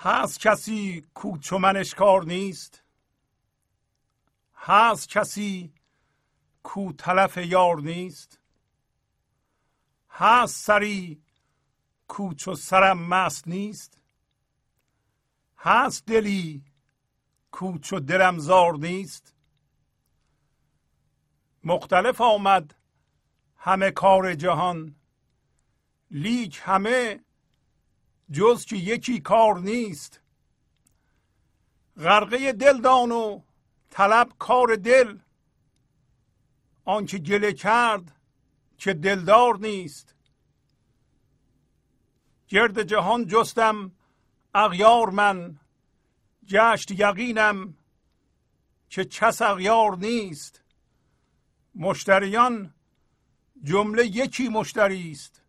هست کسی کو چو منش کار نیست؟ هست کسی کو تلف یار نیست؟ هست سری کو چو سرم مست نیست؟ هست دلی کو چو دلم زار نیست؟ مختلف آمد همه کار جهان لیک همه جز که یکی کار نیست. غرقه دل دان و طلب کار دل. آنچه گله کرد که دلدار نیست. گرد جهان جستم اغیار من گشت یقینم که چس اغیار نیست. مشتریان جمله یکی مشتری است.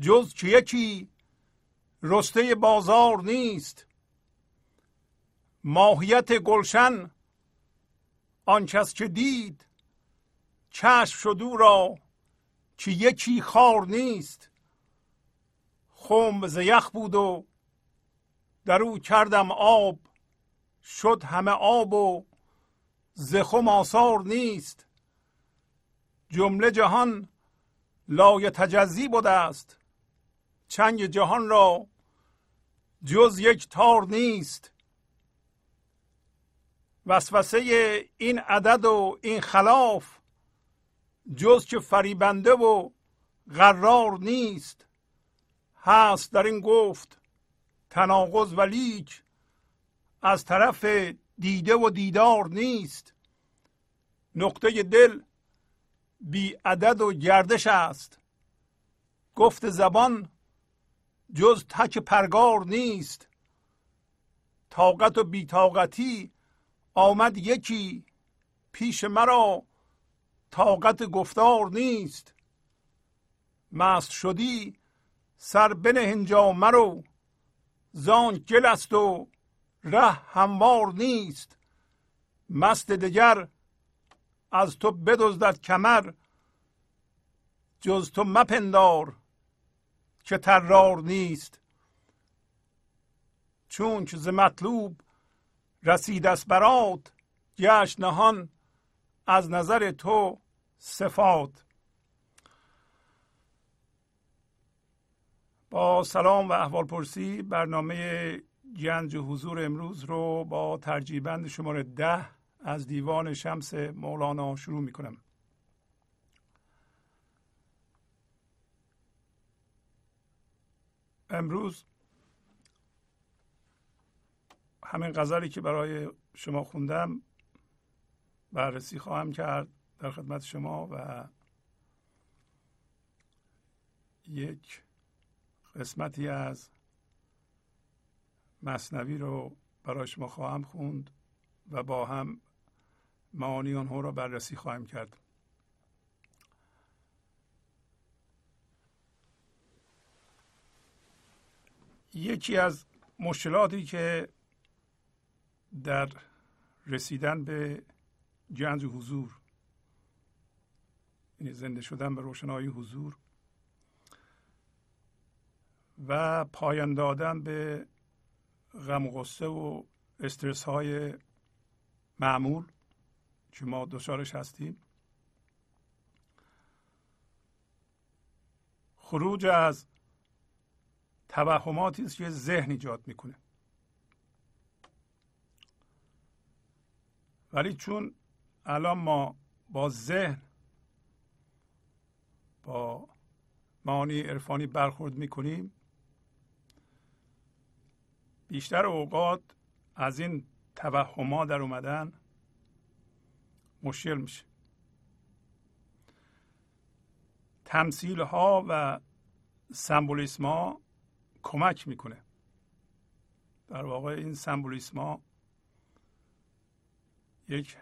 جز که یکی رسته بازار نیست. ماهیت گلشن آن کس که دید چشم شد او را که یکی خار نیست. خم ز یخ بود و در او کردم آب شد همه آب و زخم آثار نیست. جمله جهان لای تجزی بوده است. چنگ جهان را جز یک تار نیست. وسوسه این عدد و این خلاف جز که فریبنده و قرار نیست. هست در این گفت تناقض و لیک از طرف دیده و دیدار نیست. نقطه دل بی عدد و گردش است. گفت زبان جز تک پرگار نیست. طاقت و بیتاقتی آمد یکی پیش مرا. طاقت گفتار نیست. مست شدی سر بنه اینجا مرو. زان گل است و ره هموار نیست. مست دگر از تو بدزدد کمر. جز تو مپندار که ترار نیست. چون ز مطلوب رسید است برات گشت نهان از نظر تو صفات. با سلام و احوال پرسی برنامه گنج حضور امروز رو با ترجیبند شماره ده از دیوان شمس مولانا شروع می کنم امروز همین غزلی که برای شما خوندم بررسی خواهم کرد در خدمت شما و یک قسمتی از مصنوی رو برای شما خواهم خوند و با هم معانی آنها را بررسی خواهیم کرد. یکی از مشکلاتی که در رسیدن به گنج حضور یعنی زنده شدن به روشنایی حضور و پایان دادن به غم و غصه و استرس های معمول که ما دچارش هستیم. خروج از توهماتی است که ذهن ایجاد می‌کنه. ولی چون الان ما با ذهن با معانی عرفانی برخورد می‌کنیم بیشتر اوقات از این توهما در اومدن مشکل میشه. تمثیل ها و سمبولیسم ها کمک می‌کنه. در واقع این سمبولیسم یک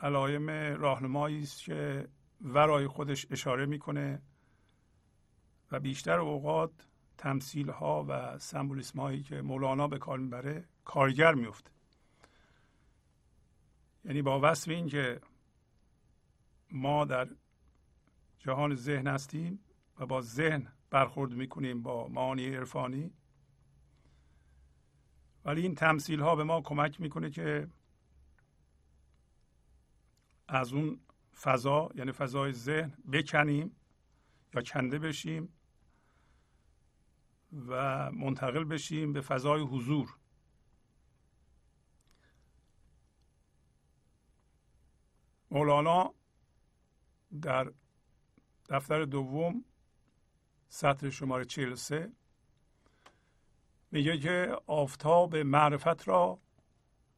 علایم راهنمایی است که ورای خودش اشاره می‌کنه و بیشتر اوقات تمثیل ها و سمبولیسم هایی که مولانا به کار می‌بره کارگر میفته یعنی با وصف این که ما در جهان ذهن هستیم و با ذهن برخورد می‌کنیم با معانی عرفانی. ولی این تمثیل ها به ما کمک می‌کنه که از اون فضا یعنی فضای ذهن بکنیم یا کنده بشیم و منتقل بشیم به فضای حضور. مولانا در دفتر دوم سطر شماره 43 میگه که آفتاب معرفت را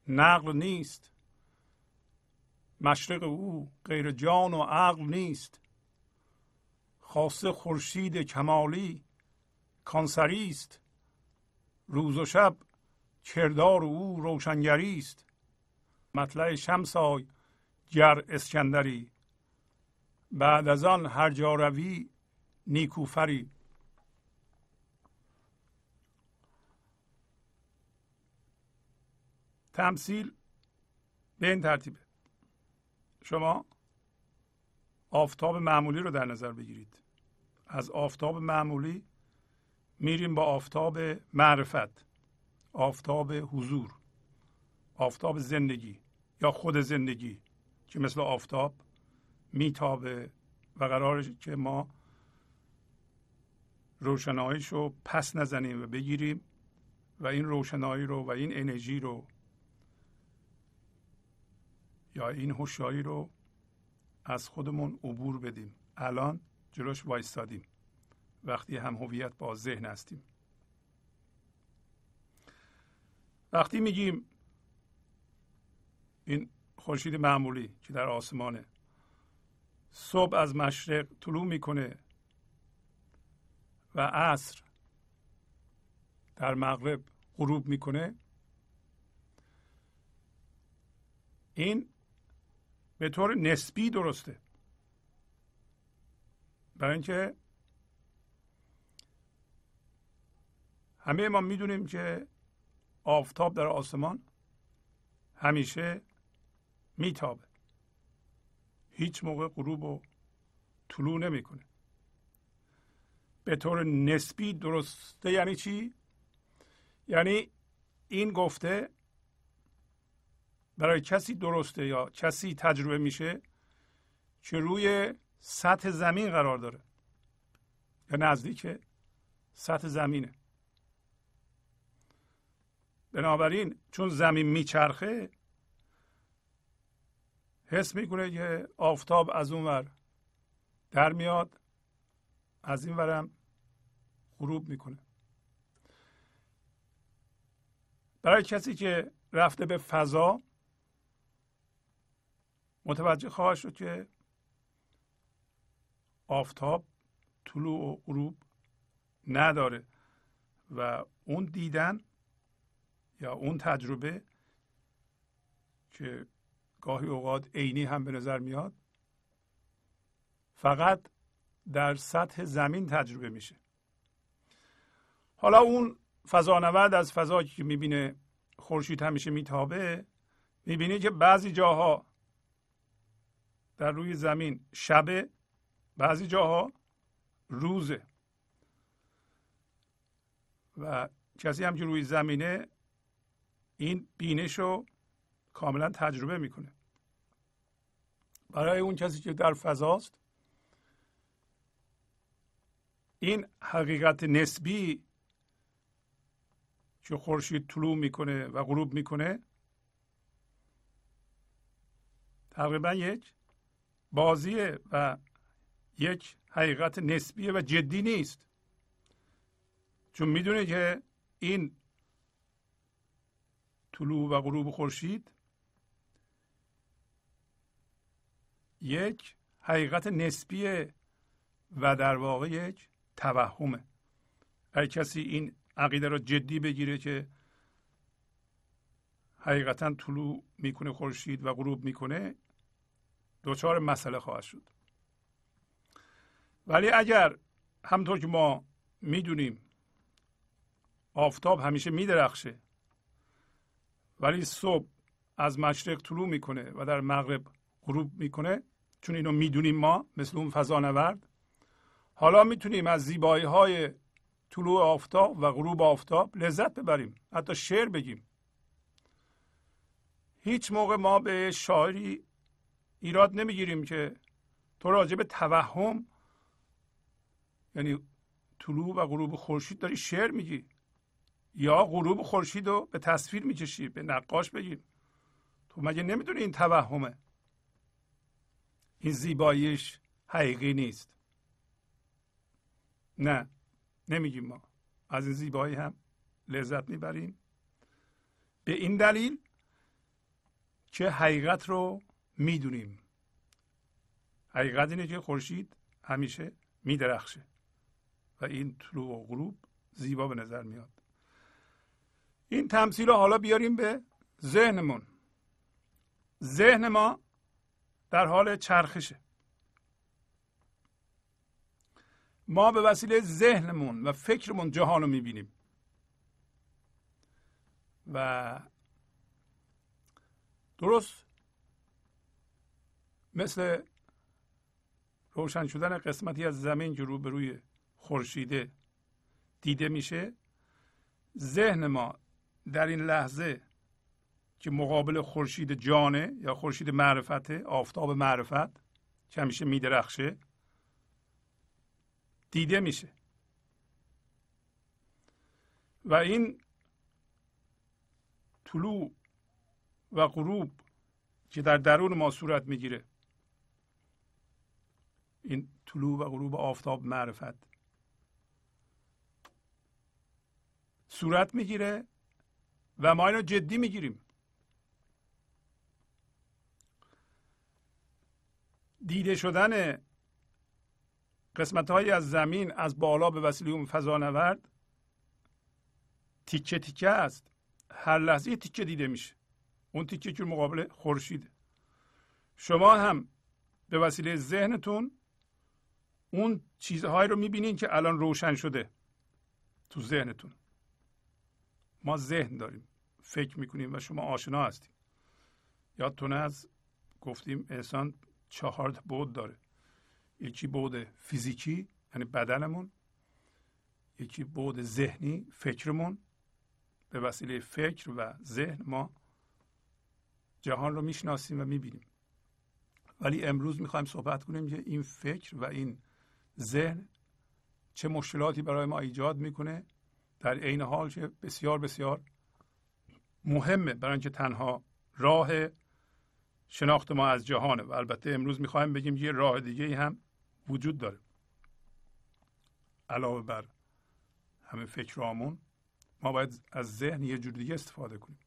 نقل نیست. مشرق او غیر جان و عقل نیست. خاصه خورشید کمالی کانسری است. روز و شب کردار او روشنگری است. مطلع شمسای گر اسکندری. بعد از آن هر جا روی نیکوفری. تمثیل به این ترتیبه. شما آفتاب معمولی رو در نظر بگیرید. از آفتاب معمولی میریم با آفتاب معرفت آفتاب حضور آفتاب زندگی یا خود زندگی که مثل آفتاب میتابه و قراره که ما روشناییش رو پس نزنیم و بگیریم و این روشنایی رو و این انرژی رو یا این هوشیاری رو از خودمون عبور بدیم. الان جلوش وایستادیم. وقتی هم هویت با ذهن هستیم. وقتی میگیم این خورشید معمولی که در آسمانه صبح از مشرق طلوع می‌کنه و عصر در مغرب غروب می‌کنه. این به طور نسبی درسته. برای اینکه همه ما می‌دونیم که آفتاب در آسمان همیشه میتابه. هیچ موقع غروب و طلوع نمی‌کنه. به طور نسبی درسته یعنی چی؟ یعنی این گفته برای کسی درسته یا کسی تجربه میشه که روی سطح زمین قرار داره. یا نزدیک سطح زمینه. بنابراین چون زمین میچرخه حس می‌کنه که آفتاب از اون ور در میاد. از این ورم غروب می‌کنه. برای کسی که رفته به فضا متوجه خواهد شد که آفتاب طلوع و غروب نداره و اون دیدن یا اون تجربه که گاهی اوقات عینی هم به نظر میاد فقط در سطح زمین تجربه میشه. حالا اون فضانورد از فضایی که می‌بینه خورشید همیشه میتابه می‌بینی که بعضی جاها در روی زمین شبه بعضی جاها روزه. و کسی هم که روی زمینه این بینش رو کاملا تجربه می‌کنه. برای اون کسی که در فضاست این حقیقت نسبی که خورشید طلوع می‌کنه و غروب می‌کنه تقریبا یک بازیه و یک حقیقت نسبیه و جدی نیست. چون می‌دونه که این طلوع و غروب خورشید یک حقیقت نسبیه و در واقع یک توهمه. اگر کسی این عقیده را جدی بگیره که حقیقتا طلوع می‌کنه خورشید و غروب می‌کنه دچار مسئله خواهد شد. ولی اگر همطور که ما می‌دونیم آفتاب همیشه میدرخشه ولی صبح از مشرق طلوع می‌کنه و در مغرب غروب می‌کنه چون اینو می‌دونیم ما مثل اون فضانورد حالا می‌تونیم از زیبایی های طلوع آفتاب و غروب آفتاب لذت ببریم حتی شعر بگیم. هیچ موقع ما به شاعری ایراد نمی‌گیریم که تو راجع به توهم یعنی طلوع و غروب خورشید داری شعر میگی یا غروب خورشید رو به تصویر می‌کشی به نقاش بگیم تو مگه نمی‌دونی این توهمه؟ این زیباییش حقیقی نیست. نه نمیگیم ما. از این زیبایی هم لذت می‌بریم. به این دلیل که حقیقت رو می‌دونیم. حقیقت اینه که خورشید همیشه میدرخشه و این طلوع و غروب زیبا به نظر میاد. این تمثیل رو حالا بیاریم به ذهنمون. ذهن ما در حال چرخشه. ما به وسیله ذهنمون و فکرمون جهان رو می‌بینیم. و درست مثل روشن شدن قسمتی از زمین که روبروی خورشیده دیده میشه ذهن ما در این لحظه که مقابل خورشید جانه یا خورشید معرفت آفتاب معرفت که همیشه میدرخشه دیده میشه. و این طلوع و غروب که در درون ما صورت می‌گیره این طلوع و غروب آفتاب معرفت. صورت می‌گیره و ما اینو جدی می‌گیریم. دیده شدن قسمت هایی از زمین از بالا به وسیله اون فضانورد تیکه تیکه است. هر لحظه تیکه دیده میشه. اون تیکه که مقابل خورشیده شما هم به وسیله ذهنتون اون چیزهایی رو می‌بینین که الان روشن شده تو ذهنتون. ما ذهن داریم. فکر می‌کنیم و شما آشنا هستیم. یادتونه از گفتیم انسان چهار بود داره. یکی بود فیزیکی یعنی بدنمون. یکی بود ذهنی فکرمون. به وسیله فکر و ذهن ما جهان رو می‌شناسیم و می‌بینیم. ولی امروز می‌خوایم صحبت کنیم که این فکر و این ذهن چه مشکلاتی برای ما ایجاد می‌کنه. در عین حال که بسیار بسیار مهمه برای اینکه تنها راه شناخت ما از جهانه. و البته امروز می‌خوایم بگیم یه راه دیگه هم وجود داره. علاوه بر همه فکرامون ما باید از ذهن یه جور دیگه استفاده کنیم.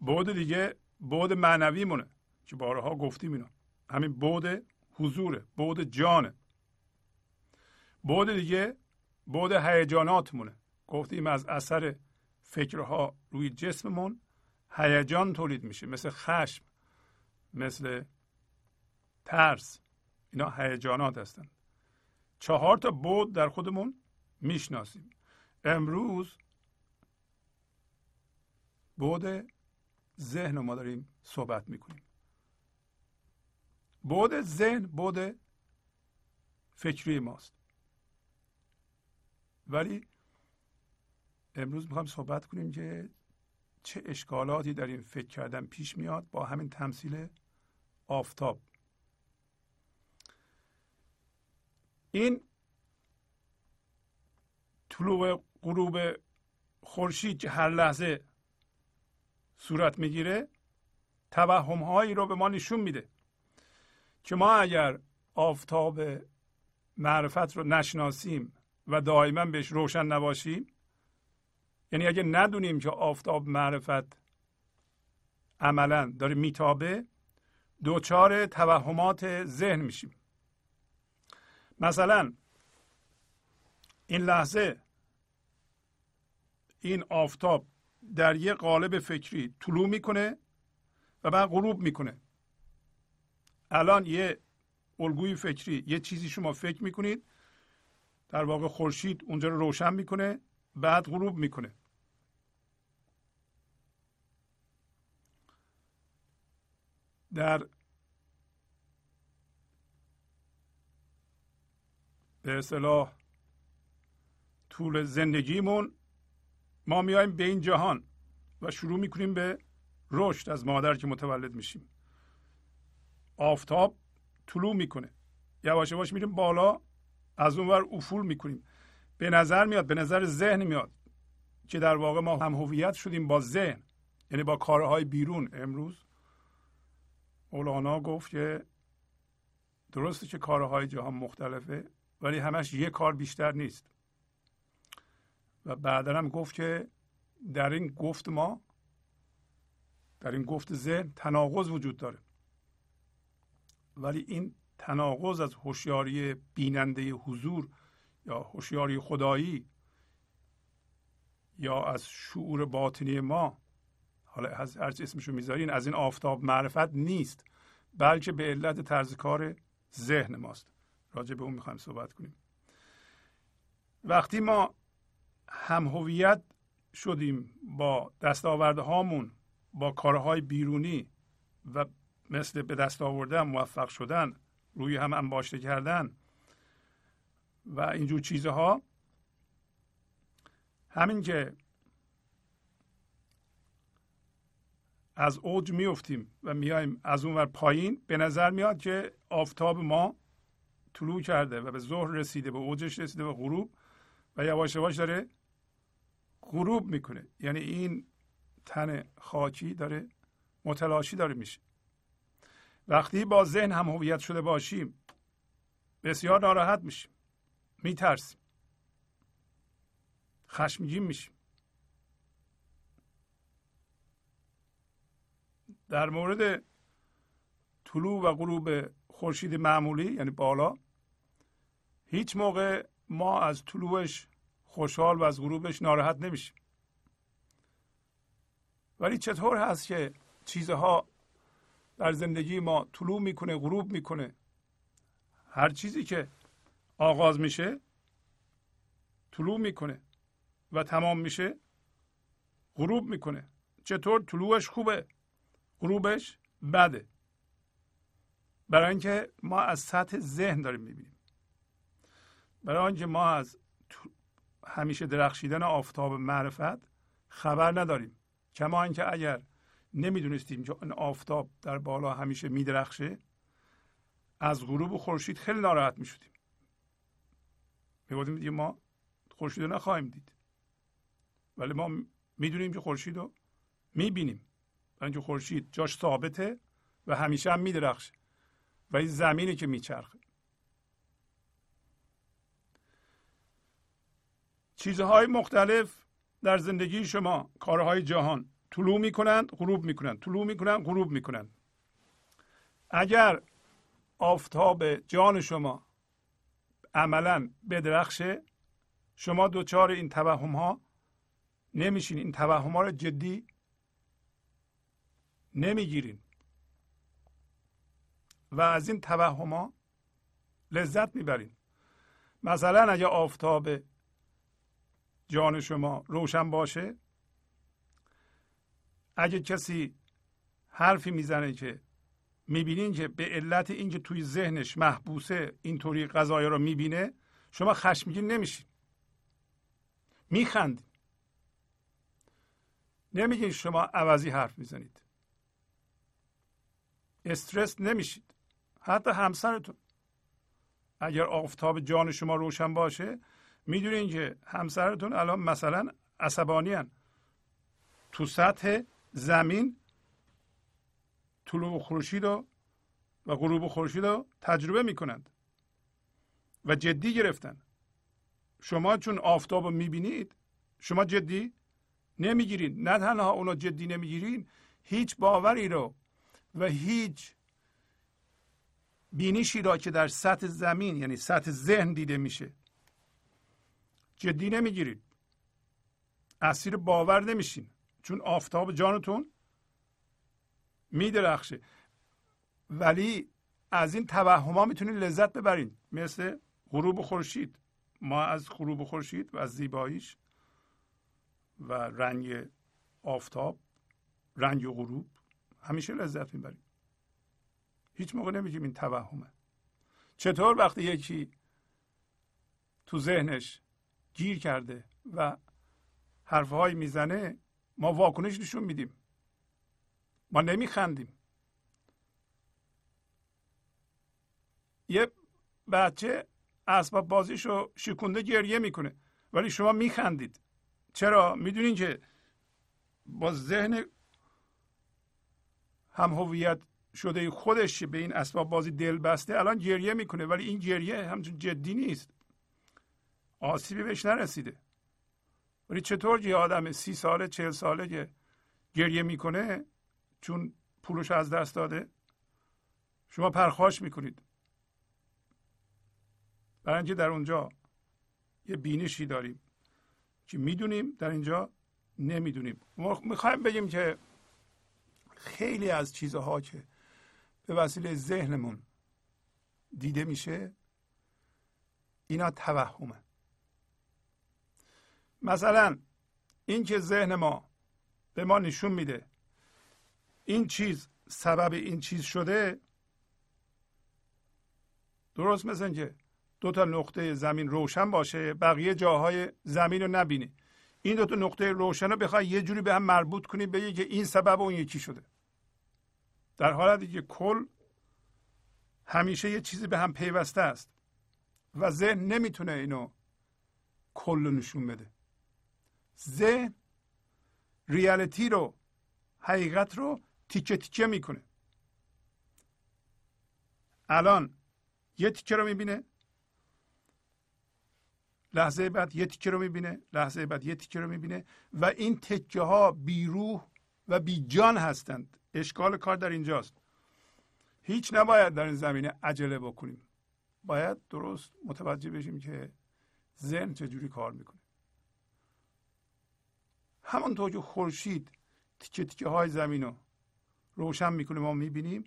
بود دیگه بود معنوی مونه که بارها گفتیم اینا. همین بود حضوره بود جانه. بود دیگه بود هیجاناتمونه. گفتیم از اثر فکرها روی جسممون هیجان تولید میشه مثل خشم مثل ترس. اینا هیجانات هستند چهار تا بود در خودمون می‌شناسیم. امروز بود ذهن ما داریم صحبت می‌کنیم. بود ذهن بود فکری ماست. ولی امروز می‌خوام صحبت کنیم که چه اشکالاتی در این فکر کردن پیش میاد با همین تمثیل آفتاب. این طلوع غروب خورشید که هر لحظه صورت می‌گیره توهم هایی رو به ما نشون میده که ما اگر آفتاب معرفت رو نشناسیم و دائما بهش روشن نباشیم یعنی اگه ندونیم که آفتاب معرفت عملا داره میتابه دوچار توهمات ذهن میشیم. مثلا این لحظه این آفتاب در یه قالب فکری طلوع می‌کنه و بعد غروب می‌کنه. الان یه الگوی فکری یه چیزی شما فکر می‌کنید در واقع خورشید اونجا رو روشن می‌کنه بعد غروب می‌کنه. در به اصطلاح طول زندگیمون ما میایم به این جهان و شروع می‌کنیم به رشد از مادر که متولد میشیم. آفتاب طلوع می‌کنه. یواش یواش میریم بالا از اونور افول می‌کنیم. به نظر میاد به نظر ذهن میاد که در واقع ما هم هویت شدیم با ذهن یعنی با کارهای بیرون. امروز مولانا گفت که درسته که کارهای جهان مختلفه. ولی همش یه کار بیشتر نیست. و بعدا هم گفت که در این گفت ما در این گفت ذهن تناقض وجود داره. ولی این تناقض از هوشیاری بیننده حضور یا هوشیاری خدایی یا از شعور باطنی ما حالا از هر اسمشو می‌ذارین از این آفتاب معرفت نیست بلکه به علت طرز کار ذهن ماست. راجع به اون می‌خوایم صحبت کنیم. وقتی ما هم هویت شدیم با دستاوردهامون با کارهای بیرونی و مثل به دست آوردن موفق شدن روی هم انباشته کردن و اینجور چیزها همین که از اوج میفتیم و میایم از اون ور پایین به نظر میاد که آفتاب ما طلوع کرده و به ظهر رسیده به اوجش رسیده به غروب و یواش یواش داره غروب می‌کنه. یعنی این تن خاکی داره متلاشی داره میشه. وقتی با ذهن هم هویت شده باشیم بسیار ناراحت میشیم میترسیم خشمگین میشیم. در مورد طلوع و غروب خورشید معمولی یعنی بالا هیچ موقع ما از طلوعش خوشحال و از غروبش ناراحت نمیشیم. ولی چطور هست که چیزها در زندگی ما طلوع می‌کنه غروب می‌کنه؟ هر چیزی که آغاز میشه طلوع می‌کنه و تمام میشه غروب می‌کنه. چطور طلوعش خوبه غروبش بده؟ برای اینکه ما از سطح ذهن داریم می‌بینیم. برای اینکه ما از همیشه درخشیدن آفتاب معرفت خبر نداریم. کما اینکه اگر نمی‌دونستیم که این آفتاب در بالا همیشه میدرخشه از غروب خورشید خیلی ناراحت می‌شدیم. می‌گفتیم دیگه ما خورشید رو نخواهیم دید. ولی ما می‌دونیم که خورشید رو می‌بینیم. برای اینکه خورشید جاش ثابته و همیشه هم میدرخشه. و این زمینی که میچرخه. چیزهای مختلف در زندگی شما کارهای جهان طلوع می‌کنند غروب می‌کنند. طلوع می‌کنند غروب می‌کنند. اگر آفتاب جان شما عملا بدرخشه شما دوچار این توهم ها نمیشین. این توهم ها رو جدی نمی‌گیرین. و از این توهم ها لذت می‌برین. مثلا اگه آفتاب جان شما روشن باشه؟ اگه کسی حرفی می‌زنه که می‌بینین که به علت اینکه توی ذهنش محبوسه اینطوری قضایه رو می‌بینه شما خشمگین نمیشین. میخند نمیگین شما عوضی حرف می‌زنید. استرس نمیشید. حتی همسرتون. اگر آفتاب جان شما روشن باشه می‌دونین که همسرتون الان مثلا عصبانی تو سطح زمین طلوع خورشید و و غروب خورشید رو تجربه می‌کنند و جدی گرفتن. شما چون آفتاب رو می‌بینید شما جدی نمی‌گیرید. نه تنها اونو جدی نمی‌گیرین هیچ باوری رو و هیچ بینشی را که در سطح زمین یعنی سطح ذهن دیده میشه. جدی نمی‌گیرید. اسیر باور نمیشین. چون آفتاب جانتون میدرخشه. ولی از این توهما می‌تونید لذت ببرید مثل غروب خورشید. ما از غروب خورشید و از زیباییش و رنگ آفتاب رنگ غروب همیشه لذت می‌بریم. هیچ موقع نمیگیم این توهمه. چطور وقتی یکی تو ذهنش گیر کرده و حرفهایی می‌زنه ما واکنش نشون میدیم. ما نمیخندیم. یه بچه اسباب بازیشو شکونده گریه می‌کنه. ولی شما میخندید. چرا؟ می‌دونین که با ذهن هم هویت شده خودش به این اسباب بازی دل بسته الان گریه می‌کنه. ولی این گریه همچون جدی نیست. آسیبی بهش نرسیده. ولی چطور یه آدم سی ساله چهل ساله که گریه می‌کنه چون پولش از دست داده شما پرخاش می‌کنید. برای اینکه در اونجا یه بینشی داریم که می‌دونیم در اینجا نمی‌دونیم. ما می‌خوایم بگیم که خیلی از چیزها که به وسیله ذهنمون دیده میشه اینا توهمه. مثلا این که ذهن ما به ما نشون میده این چیز سبب این چیز شده درست مثل اینکه دو تا نقطه زمین روشن باشه بقیه جاهای زمین رو نبینی این دو تا نقطه روشن رو بخوای یه جوری به هم مربوط کنی بگی که این سبب اون یکی شده. در حالتی که کل همیشه یه چیزی به هم پیوسته است و ذهن نمی‌تونه اینو کل نشون بده. ذهن ریالیتی رو حقیقت رو تیکه تیکه می‌کنه. الان یه تیکه رو می‌بینه لحظه بعد یه تیکه رو می‌بینه لحظه بعد یه تیکه رو می‌بینه و این تکه ها بی روح و بی جان هستند. اشکال کار در اینجاست. هیچ نباید در این زمینه عجله بکنیم. باید درست متوجه بشیم که ذهن چجوری کار می‌کنه. همانطور که خورشید تیکه تیکه های زمین رو روشن می‌کنه ما می‌بینیم.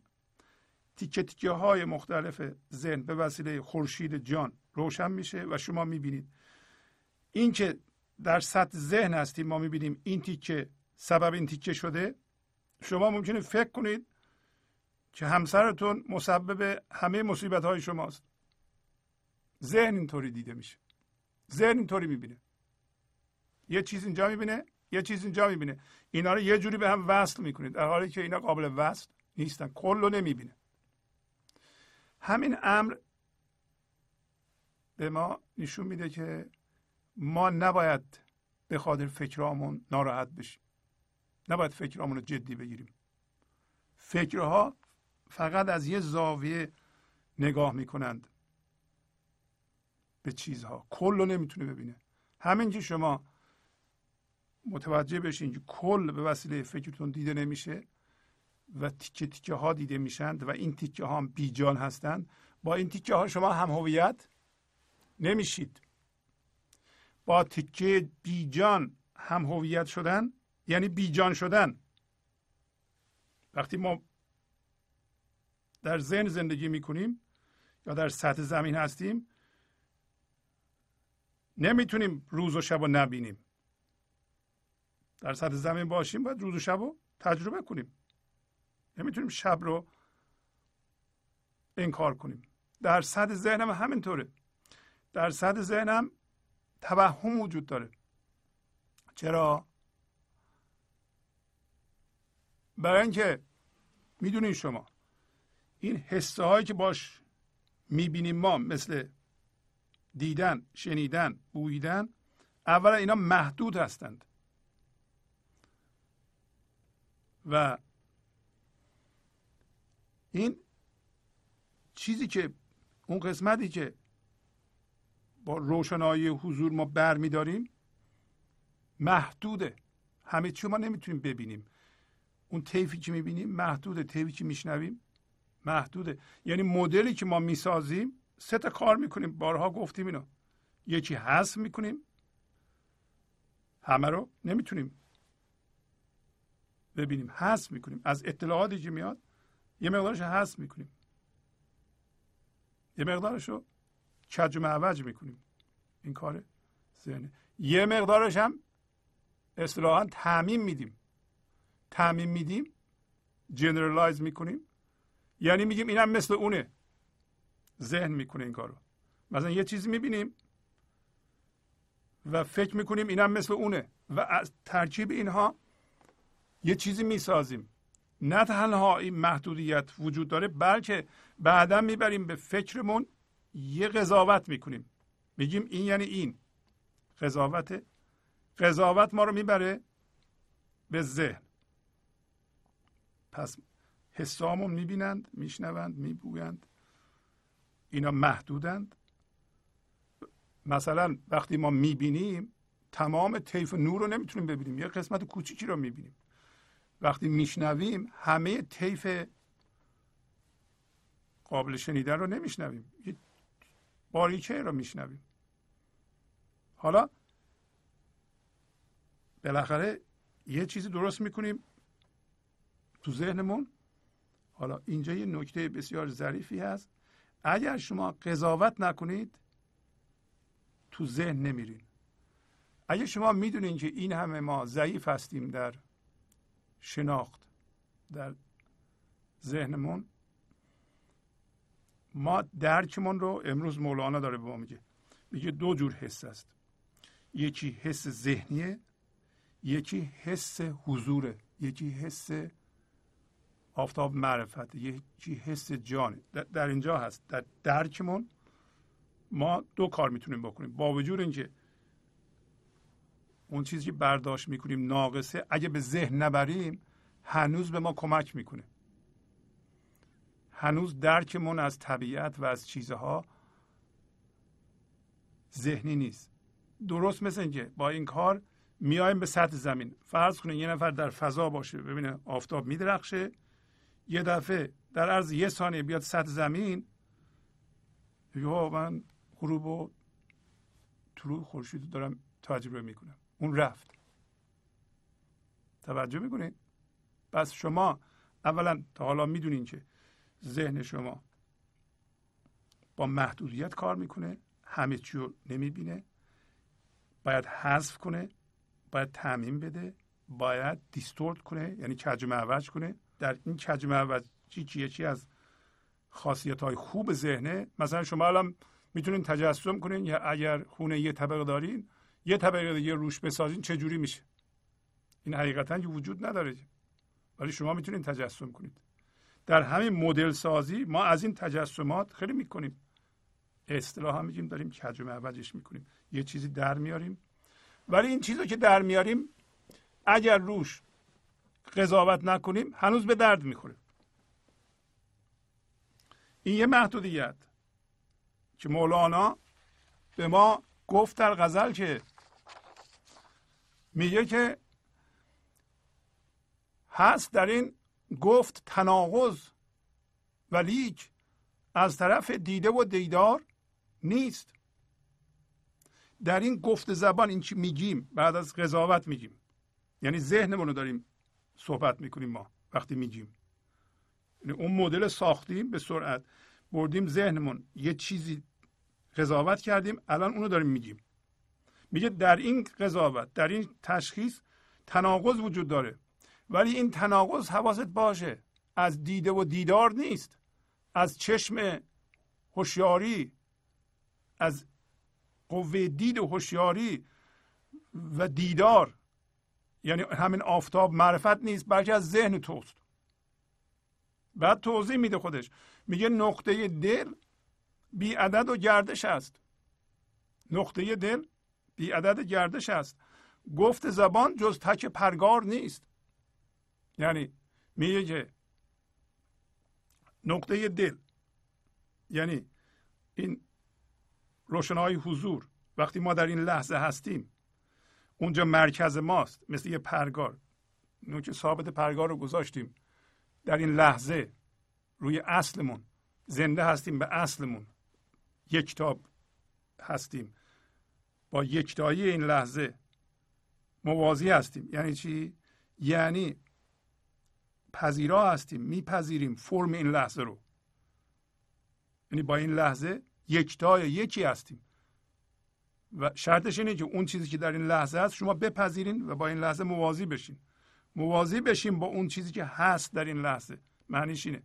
تیکه تیکه های مختلف ذهن به وسیله خورشید جان روشن میشه و شما می‌بینید. این که در سطح ذهن هستیم ما می‌بینیم این تیکه سبب این تیکه شده. شما ممکنه فکر کنید که همسرتون مسبب همه مصیبت های شماست. ذهن اینطوری دیده میشه. ذهن اینطوری می‌بینه. یه چیز اینجا می‌بینه. یه چیز اینجا می‌بینه. اینا رو یه جوری به هم وصل می‌کنید در حالی که اینا قابل وصل نیستن. کل رو نمی‌بینه. همین امر به ما نشون میده که ما نباید به خاطر فکرامون ناراحت بشیم. نباید فکرامون رو جدی بگیریم. فکرها فقط از یه زاویه نگاه می‌کنند به چیزها. کل رو نمی‌تونه ببینه. همین که شما متوجه بشین که کل به وسیله فکرتون دیده نمیشه و تیکه تیکه ها دیده میشند و این تیکه ها هم بیجان هستند با این تیکه ها شما هم هویت نمیشید. با تیکه بیجان هم هویت شدن یعنی بیجان شدن. وقتی ما در ذهن زندگی می‌کنیم یا در سطح زمین هستیم نمی‌تونیم روز و شب رو نبینیم. در سطح زمین باشیم باید روز و شب رو تجربه کنیم. نمی‌تونیم شب رو انکار کنیم. در سطح ذهنم همینطوره. در سطح ذهنم توهم وجود داره. چرا؟ برای اینکه می‌دونید شما این حسه هایی که باش می‌بینیم ما مثل دیدن شنیدن بویدن اولا اینا محدود هستند. و این چیزی که اون قسمتی که با روشنایی حضور ما برمیداریم محدوده همه چی ما نمی‌تونیم ببینیم. اون طیفی که می‌بینیم محدوده طیفی که میشنویم محدوده یعنی مدلی که ما می‌سازیم سه تا کار می‌کنیم. بارها گفتیم اینو. یکی حذف می‌کنیم. همه رو نمی‌تونیم ببینیم. حذف می‌کنیم. از اطلاعاتی که میاد؟ یه مقدارش حذف می‌کنیم. یه مقدارش رو کج معوج می‌کنیم. این کار ذهنه. یه مقدارش هم اصطلاحا تعمیم میدیم. تعمیم میدیم جنرالایز می‌کنیم. یعنی میگیم اینم مثل اونه. ذهن می‌کنه این کارو. مثلا یه چیزی می‌بینیم و فکر می‌کنیم اینم مثل اونه. و از ترکیب اینها یه چیزی می‌سازیم. نه تنها این محدودیت وجود داره بلکه بعدا می‌بریم به فکرمون یه قضاوت می‌کنیم. میگیم این یعنی این. قضاوت قضاوت ما رو می‌بره به ذهن. پس حسامون می‌بینند میشنوند میبویند اینا محدودند. مثلا وقتی ما می‌بینیم تمام طیف نور رو نمی‌تونیم ببینیم. یه قسمت کوچیکی رو می‌بینیم. وقتی میشنویم همه طیف قابل شنیدن رو نمیشنویم. یه باریکه رو میشنویم. حالا بالاخره یه چیزی درست می‌کنیم تو ذهنمون. حالا اینجا یه نکته بسیار ظریفی هست. اگر شما قضاوت نکنید تو ذهن نمیرین. اگر شما می‌دونین که این همه ما ضعیف هستیم در شناخت در ذهنمون. ما درکمون رو امروز مولانا داره به ما میگه. میگه دو جور حس است. یکی حس ذهنیه یکی حس حضوره یکی حس آفتاب معرفت یکی حس جان. در اینجا هست. در درکمون ما دو کار می‌تونیم بکنیم. با وجود اینکه اون چیزی که برداشت می‌کنیم ناقصه اگه به ذهن نبریم هنوز به ما کمک می‌کنه. هنوز درکمون از طبیعت و از چیزها ذهنی نیست. درست مثل اینکه با این کار میایم به سطح زمین. فرض کنید یه نفر در فضا باشه ببینه آفتاب میدرخشه یه دفعه در عرض یه ثانیه بیاد سطح زمین یا من غروب و طلوع خورشید دارم تجربه می‌کنم. اون رفت. توجه می‌کنید؟ پس شما اولا تا حالا می‌دونین که ذهن شما با محدودیت کار می‌کنه همه چی رو نمی‌بینه باید حذف کنه باید تعمین بده باید دیستورت کنه یعنی کج معوج کنه. در این کج معوجی که یکی از خاصیت های خوب ذهنه؟ مثلا شما الان می‌تونین تجسم کنین یا اگر خونه یه طبقه دارین یه طبقه دیگه روش بسازین چه جوری میشه؟ این حقیقتا که وجود نداره ولی شما می‌تونین تجسم کنید. در همین مدل سازی ما از این تجسمات خیلی می‌کنیم. اصطلاحا میگیم داریم کج و معوجش می‌کنیم. یه چیزی در میاریم. ولی این چیزی که در میاریم اگر روش قضاوت نکنیم هنوز به درد می‌خوره. این یه محدودیت که مولانا به ما گفت در غزل که میگه که هست در این گفت تناقض و لیک از طرف دیده و دیدار نیست. در این گفت زبان این چی میگیم بعد از قضاوت میگیم. یعنی ذهنمون رو داریم صحبت می‌کنیم ما وقتی میگیم. یعنی اون مدل ساختیم به سرعت. بردیم ذهنمون یه چیزی قضاوت کردیم الان اونو داریم میگیم. میگه در این قضاوت در این تشخیص تناقض وجود داره. ولی این تناقض حواست باشه. از دیده و دیدار نیست. از چشم هوشیاری از قوه دید و هوشیاری و دیدار. یعنی همین آفتاب معرفت نیست بلکه از ذهن توست. بعد توضیح میده خودش. میگه نقطه دل بی عدد و گردش است. نقطه دل بی عدد گردش است. گفت زبان جز تک پرگار نیست. یعنی میگه که نقطه دل. یعنی این روشنایی حضور. وقتی ما در این لحظه هستیم اونجا مرکز ماست مثل یه پرگار. نوک ثابت پرگار رو گذاشتیم. در این لحظه روی اصلمون زنده هستیم به اصلمون. یکتاب هستیم. با یکتایی این لحظه موازی هستیم. یعنی چی؟ یعنی پذیرا هستیم میپذیریم فرم این لحظه رو. یعنی با این لحظه یکتای یکی هستیم. و شرطش اینه که اون چیزی که در این لحظه هست شما بپذیرین و با این لحظه موازی بشین. موازی بشین با اون چیزی که هست در این لحظه. معنیش اینه.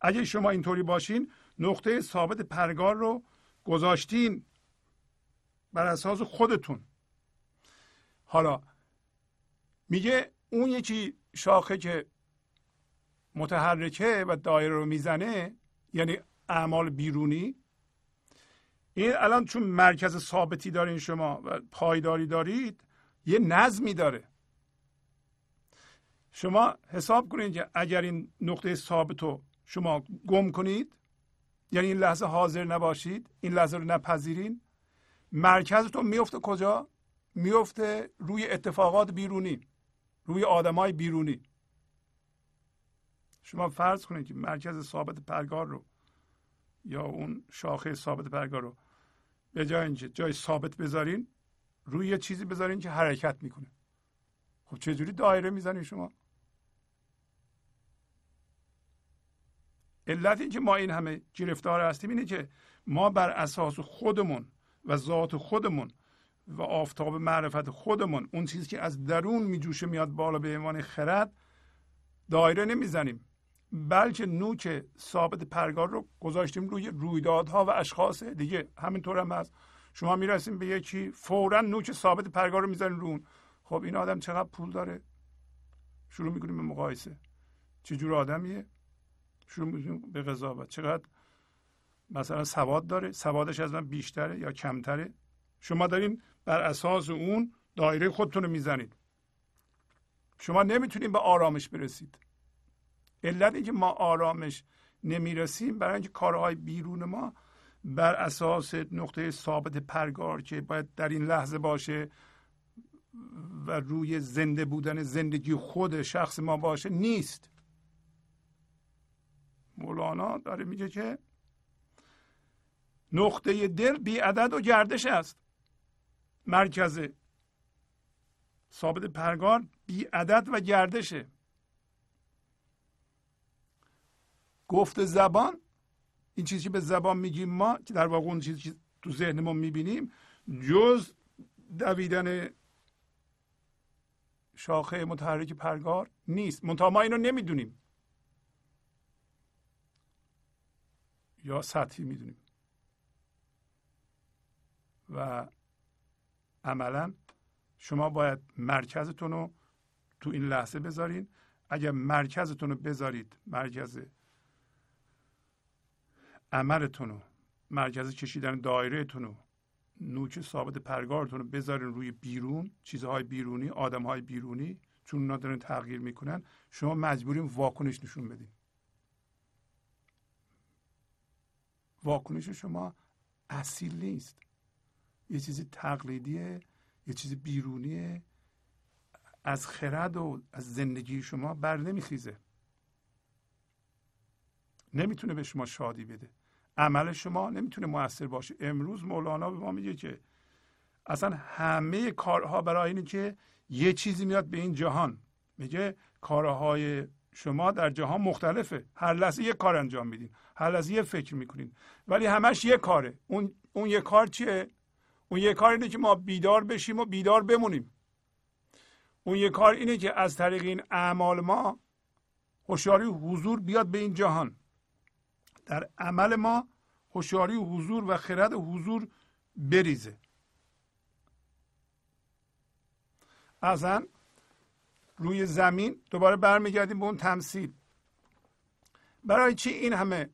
اگه شما اینطوری باشین نقطه ثابت پرگار رو گذاشتین بر اساس خودتون. حالا میگه اون یکی شاخه که متحرکه و دایره رو می‌زنه یعنی اعمال بیرونی این الان چون مرکز ثابتی دارین شما و پایداری دارید یه نظمی داره. شما حساب کنید که اگر این نقطه ثابت رو شما گم کنید یعنی این لحظه حاضر نباشید این لحظه رو نپذیرین مرکزتون میفته کجا؟ میفته روی اتفاقات بیرونی روی آدمای بیرونی. شما فرض کنید که مرکز ثابت پرگار رو یا اون شاخه ثابت پرگار رو به جای اینکه جای ثابت بذارین روی یه چیزی بذارین که حرکت می‌کنه. خب چه جوری دایره می‌زنین شما؟ علت اینکه ما این همه گرفتار هستیم اینه که ما بر اساس خودمون و ذات خودمون و آفتاب معرفت خودمون اون چیزی که از درون میجوشه میاد بالا به عنوان خرد دایره نمی‌زنیم. بلکه نوک ثابت پرگار رو گذاشتیم روی رویدادها و اشخاص. دیگه همینطور هم هست. شما می‌رسیم به یکی فورا نوک ثابت پرگار رو می‌زنیم رو خب این آدم چقدر پول داره؟ شروع می‌کنیم به مقایسه. چه جور آدمیه؟ شروع می‌کنیم به قضاوت. چقدر مثلا سواد داره سوادش از من بیشتره یا کمتره؟ شما دارین بر اساس اون دایره خودتون رو می‌زنید. شما نمی‌تونید به آرامش برسید. علت اینکه ما آرامش نمی‌رسیم برای اینکه کارهای بیرون ما بر اساس نقطه ثابت پرگار که باید در این لحظه باشه و روی زنده بودن زندگی خود شخص ما باشه نیست. مولانا داره میگه که نقطه دل بی عدد و گردش است. مرکز ثابت پرگار بی عدد و گردشه. گفت زبان این چیزی که به زبان میگیم ما که در واقع اون چیزی که تو ذهن ما می‌بینیم جز دویدن شاخه متحرک پرگار نیست. منتها ما اینو نمی‌دونیم. یا سطحی می‌دونیم. و عملا شما باید مرکزتون رو تو این لحظه بذارین. اگر مرکزتون رو بذارید مرکز عملتون رو مرکز کشیدن دایرهتون رو نوک ثابت پرگارتون رو بذارین روی بیرون چیزهای بیرونی آدمهای بیرونی چون اونا دارن تغییر می‌کنن شما مجبورین واکنش نشون بدین. واکنش شما اصیل نیست. یه چیزی تقلیدیه یه چیز بیرونیه. از خرد و از زندگی شما بر نمیخیزه. نمی‌تونه به شما شادی بده. عمل شما نمی‌تونه موثر باشه. امروز مولانا به ما میگه که اصلا همه کارها برای اینه که یه چیزی میاد به این جهان. میگه کارهای شما در جهان مختلفه. هر لحظه یه کار انجام میدین. هر لحظه یه فکر می‌کنین. ولی همش یه کاره. اون اون یه کار چیه؟ اون یه کار اینه که ما بیدار بشیم و بیدار بمونیم. اون یه کار اینه که از طریق این اعمال ما هوشیاری حضور بیاد به این جهان. در عمل ما هوشیاری حضور و خرد حضور بریزه. اصلا روی زمین دوباره برمیگردیم به اون تمثیل. برای چی این همه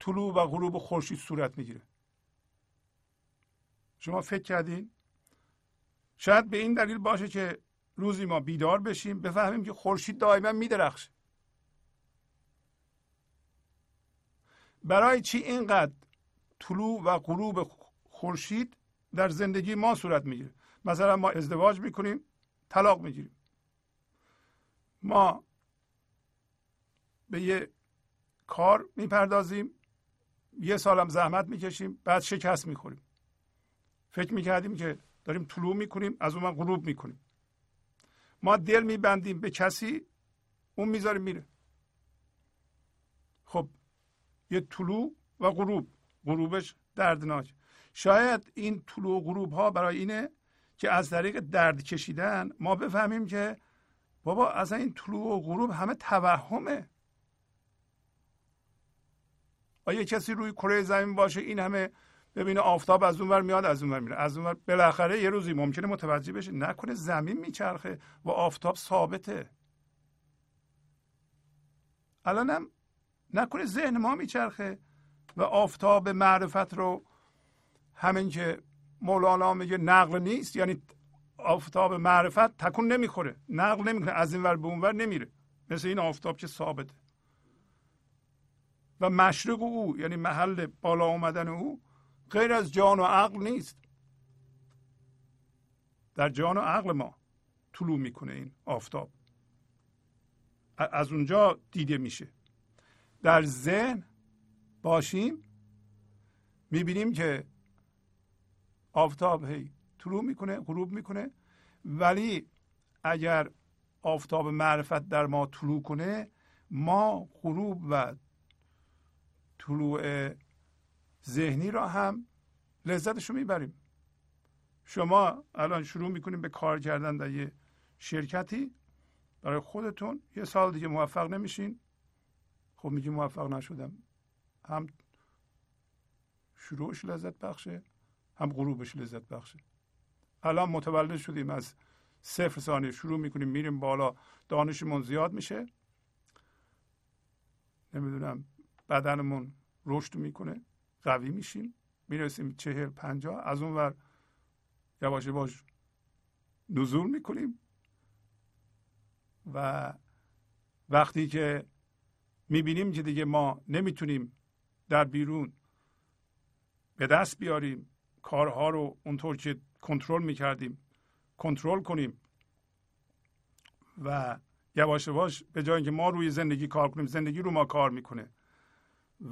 طلوع و غروب خورشید صورت می‌گیره؟ شما فکر کردین؟ شاید به این دلیل باشه که روزی ما بیدار بشیم بفهمیم که خورشید دائما میدرخشه. برای چی اینقدر طلوع و غروب خورشید در زندگی ما صورت می‌گیره؟ مثلا ما ازدواج می‌کنیم طلاق می‌گیریم. ما به یه کار می‌پردازیم یه سالم زحمت می‌کشیم بعد شکست می‌خوریم. فکر می‌کردیم که داریم طلوع می‌کنیم از اون غروب می‌کنیم. ما دل میبندیم به کسی اون می‌ذاریم میره. خب یه طلوع و غروب. غروبش دردناک. شاید این طلوع و غروب ها برای اینه که از طریق درد کشیدن ما بفهمیم که بابا اصلا این طلوع و غروب همه توهمه. آیا کسی روی کره زمین باشه؟ این همه ببینه آفتاب از اون ور میاد از اون ور میره. از اون ور بالاخره یه روزی ممکنه متوجه بشه نکنه زمین میچرخه و آفتاب ثابته. الانم نکنه ذهن ما میچرخه و آفتاب معرفت رو همین که مولانا میگه نقل نیست یعنی آفتاب معرفت تکون نمی‌خوره. نقل نمی‌کنه. از این ور به اون ور نمیره. مثل این آفتاب که ثابته. و مشرق او یعنی محل بالا آمدن او غیر از جان و عقل نیست. در جان و عقل ما طلوع می‌کنه این آفتاب. از اونجا دیده میشه. در ذهن باشیم می‌بینیم که آفتاب هی طلوع می‌کنه غروب می‌کنه. ولی اگر آفتاب معرفت در ما طلوع کنه ما غروب و طلوع ذهنی را هم لذتش رو می‌بریم. شما الان شروع می‌کنیم به کار کردن در یه شرکتی. برای خودتون یه سال دیگه موفق نمیشین. خب میگی موفق نشدم. هم شروعش لذت بخشه هم غروبش لذت بخشه. الان متولد شدیم از صفر ثانیه شروع می‌کنیم میریم بالا. دانشمون زیاد میشه. نمی‌دونم بدنمون رشد می‌کنه. قوی میشیم. می‌رسیم چهل پنجاه. از اون ور یواش یواش نزول می‌کنیم. و وقتی که می‌بینیم که دیگه ما نمی‌تونیم در بیرون به دست بیاریم کارها رو اونطور که کنترل می‌کردیم کنترل کنیم و یواش یواش به جای اینکه ما روی زندگی کار کنیم زندگی رو ما کار می‌کنه.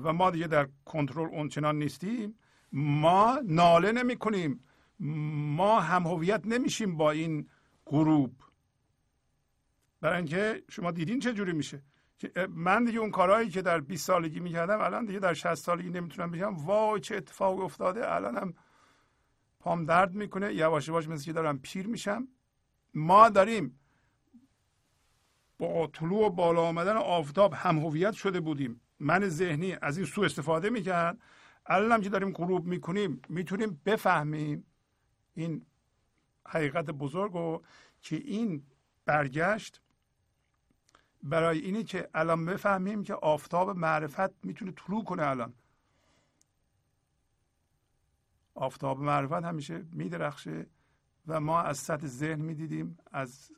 و ما دیگه در کنترل اونچنان نیستیم. ما ناله نمی کنیم. ما هم هویت نمیشیم با این غروب برای اینکه شما دیدین چه جوری میشه؟ من دیگه اون کارهایی که در 20 سالگی می‌کردم الان دیگه در 60 سالگی نمی‌تونم بگم. وای چه اتفاقی افتاده. الانم پام درد می‌کنه. یواش یواش مثل که دارم پیر میشم. ما داریم با طلوع و بالا آمدن آفتاب هم هویت شده بودیم. من ذهنی از این سو استفاده می‌کرد. الان که داریم غروب می‌کنیم می‌تونیم بفهمیم این حقیقت بزرگ و که این برگشت برای اینی که الان بفهمیم که آفتاب معرفت می‌تونه طلوع کنه الان. آفتاب معرفت همیشه میدرخشه و ما از سطح ذهن می‌دیدیم از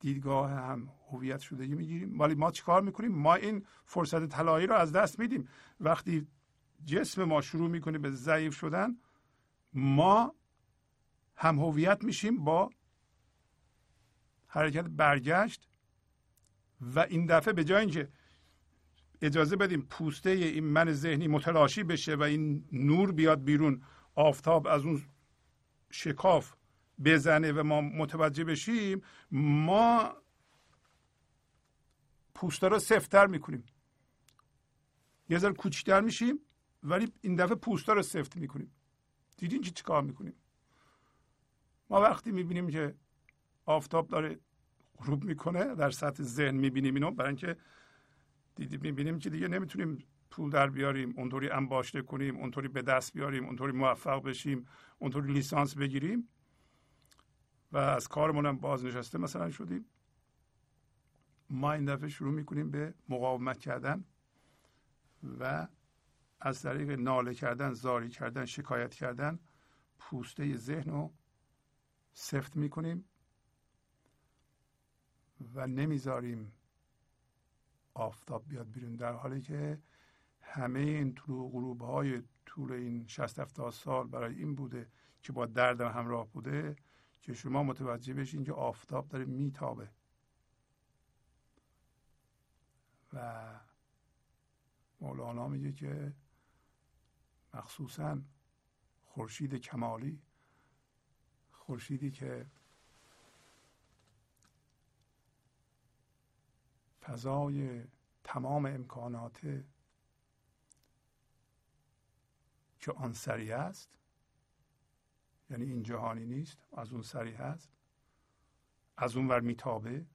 دیدگاه هم هویت شدگی می‌گیریم. ولی ما چیکار می‌کنیم؟ ما این فرصت طلایی رو از دست میدیم. وقتی جسم ما شروع می‌کنه به ضعیف شدن ما هم هویت میشیم با حرکت برگشت و این دفعه به جای اینکه اجازه بدیم پوسته این من ذهنی متلاشی بشه و این نور بیاد بیرون آفتاب از اون شکاف بزنه و ما متوجه بشیم ما پوسته رو سفتر می‌کنیم. یه ذره کوچیکتر میشیم ولی این دفعه پوسته رو سفت می‌کنیم. دیدین که چیکار می‌کنیم؟ ما وقتی می‌بینیم که آفتاب داره غروب می‌کنه در سطح ذهن می‌بینیم اینو برای اینکه دیدیم می‌بینیم که دیگه نمی‌تونیم پول در بیاریم اونطوری انباشته کنیم اونطوری به دست بیاریم اونطوری موفق بشیم اونطوری لیسانس بگیریم. و از کارمون هم بازنشسته مثلا شدیم. ما این دفعه شروع می‌کنیم به مقاومت کردن و از طریق ناله کردن زاری کردن شکایت کردن پوسته ذهن رو سفت می‌کنیم و نمی‌ذاریم آفتاب بیاد بیرون در حالی که همه این طلوع غروب های طول این 60 70 سال برای این بوده که با درد همراه بوده که شما متوجه بشین که آفتاب داره میتابه. و مولانا میگه که مخصوصا خورشید کمالی خورشیدی که فضای تمام امکانات که آن سری است یعنی این جهانی نیست از اون سری هست از اون ور میتابه.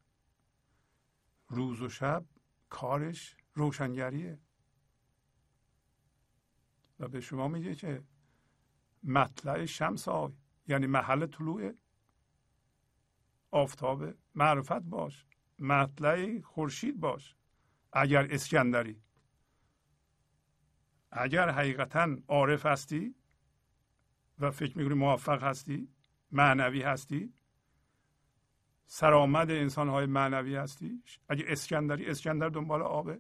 روز و شب کارش روشنگریه. و به شما میگه که مطلع شمس آی یعنی محل طلوع آفتاب معرفت باش مطلع خورشید باش اگر اسکندری. اگر حقیقتا عارف هستی و فکر می‌کنی موفق هستی؟ معنوی هستی؟ سرآمد انسان های معنوی هستی؟ اگه اسکندری اسکندر دنبال آب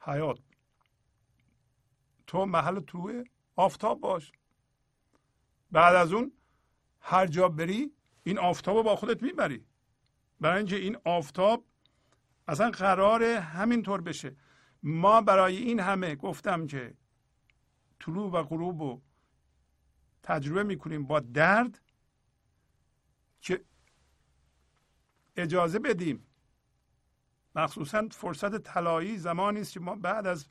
حیات. تو محل طلوع آفتاب باش. بعد از اون هر جا بری این آفتاب رو با خودت می‌بری. برای اینکه این آفتاب اصلا قرار همینطور بشه. ما برای این همه گفتم که طلوع و غروب رو تجربه می‌کنیم با درد که اجازه بدیم. مخصوصا فرصت طلایی زمانی است که ما بعد از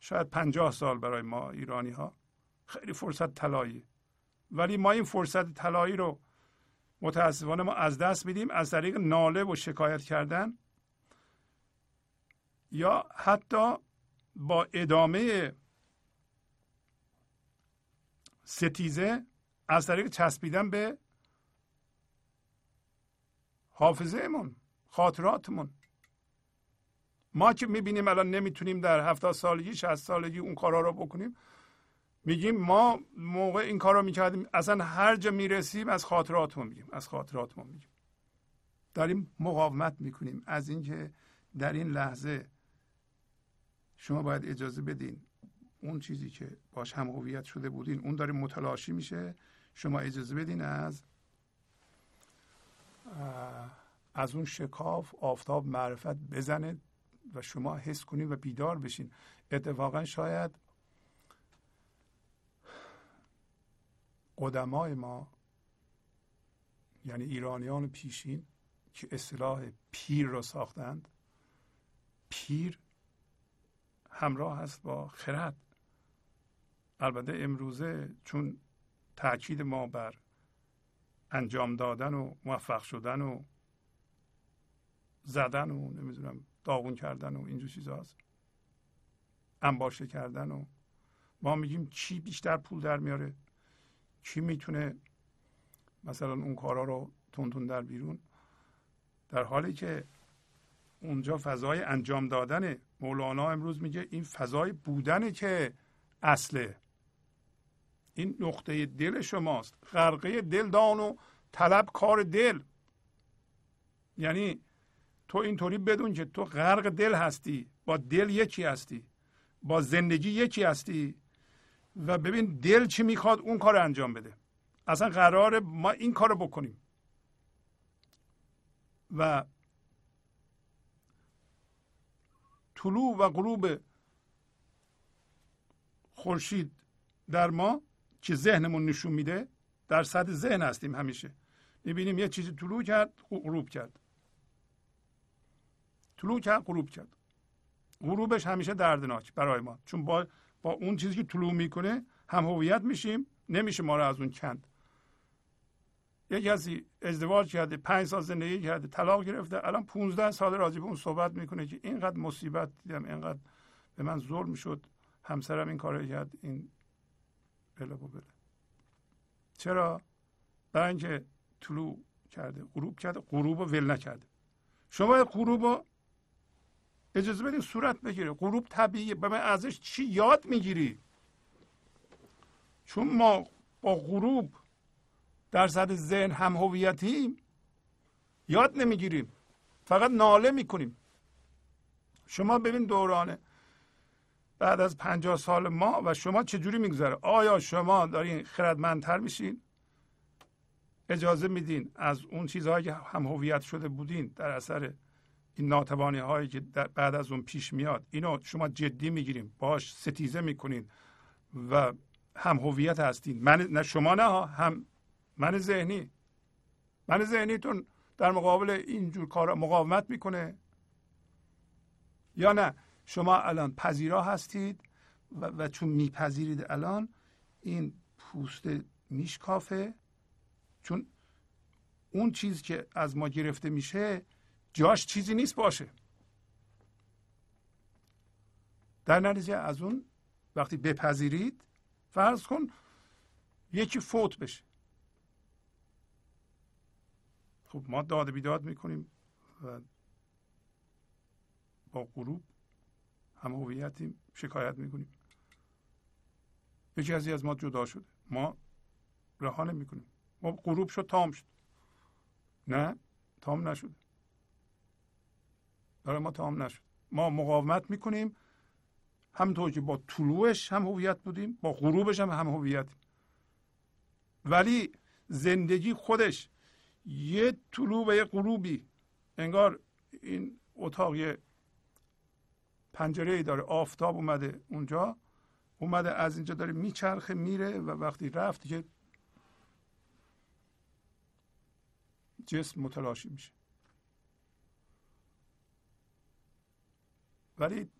شاید پنجاه سال برای ما ایرانی ها خیلی فرصت طلایی. ولی ما این فرصت طلایی رو متاسفانه ما از دست میدیم از طریق ناله و شکایت کردن یا حتی با ادامه ستیزه از طریق چسبیدن به حافظه من خاطراتمون. ما که می‌بینیم الان نمی‌تونیم در هفتاد سالگی شهست سالگی اون کارا رو بکنیم میگیم ما موقع این کار رو می‌کردیم اصلا هر جا می‌رسیم از خاطراتمون میگیم از خاطراتمون میگیم. داریم مقاومت می‌کنیم از اینکه در این لحظه شما باید اجازه بدین اون چیزی که باش هم هویت شده بودین اون داره متلاشی میشه. شما اجازه بدین از از اون شکاف آفتاب معرفت بزنه و شما حس کنید و بیدار بشین. اتفاقا شاید قدمای ما یعنی ایرانیان پیشین که اصطلاح پیر را ساختند پیر همراه است با خرد. البته امروزه چون تاکید ما بر انجام دادن و موفق شدن و زدن و نمی‌دونم داغون کردن و اینجور چیزهاست انباشه کردن و ما میگیم چی بیشتر پول در میاره؟ کی می‌تونه مثلا اون کارا رو تون در بیرون؟ در حالی که اونجا فضای انجام دادن مولانا امروز میگه این فضای بودنه که اصله. این نقطه دل شماست. غرقه دل دان و طلب کار دل. یعنی تو اینطوری بدون که تو غرق دل هستی با دل یکی هستی با زندگی یکی هستی و ببین دل چی می‌خواد اون کار انجام بده. اصلا قرار ما این کار بکنیم. و طلوع و غروب خورشید در ما که ذهنمون نشون میده در سطح ذهن هستیم همیشه. می‌بینیم یه چیزی طلوع کرد غروب کرد. طلوع کرد غروب کرد. غروبش همیشه دردناک برای ما. چون با با اون چیزی که طلوع می‌کنه هم هویت میشیم نمیشه ما رو از اون کند. یه کسی ازدواج کرده پنج سال زندگی کرده طلاق گرفته الان 15 سال راضی به اون صحبت می‌کنه که اینقدر مصیبت دیدم اینقدر به من ظلم شد. همسرم این کارو کرد این بله بله. چرا؟ برای اینکه طلوع کرده غروب کرده غروب رو ول نکرده. شما غروب رو اجازه بدید صورت بگیره. غروب طبیعیه. به من ازش چی یاد می‌گیری؟ چون ما با غروب در سطح ذهن هم هویتیم یاد نمی‌گیریم. فقط ناله می‌کنیم. شما ببین دورانه بعد از پنجاه سال ما و شما چجوری میگذره؟ آیا شما دارین خردمندتر میشین؟ اجازه میدین از اون چیزهایی که هم هویت شده بودین در اثر این ناتوانی هایی که بعد از اون پیش میاد اینو شما جدی می‌گیریم باش ستیزه می‌کنین و هم هویت هستین. من نه شما نه هم من ذهنی. من ذهنیتون در مقابل اینجور کار مقاومت می‌کنه. یا نه؟ شما الان پذیرا هستید و, و چون میپذیرید الان این پوست میشکافه. چون اون چیز که از ما گرفته میشه جاش چیزی نیست باشه. در نتیجه از اون وقتی بپذیرید فرض کن یکی فوت بشه. خب ما داد بیداد می‌کنیم و با غروب هم هویتیم شکایت می‌کنیم. یکی کسی از ما جدا شده. ما رها نمی‌کنیم. ما غروب شد تام شد. نه تام نشده برای ما تام نشد. ما مقاومت می‌کنیم. همونطور که با طلوعش هم هویت بودیم با غروبش هم هم هویت ولی زندگی خودش یه طلوع و یه غروبی. انگار این اتاق یه پنجره ای داره آفتاب اومده اونجا اومده از اینجا داره میچرخه میره و وقتی رفت که جسم متلاشی میشه. ولی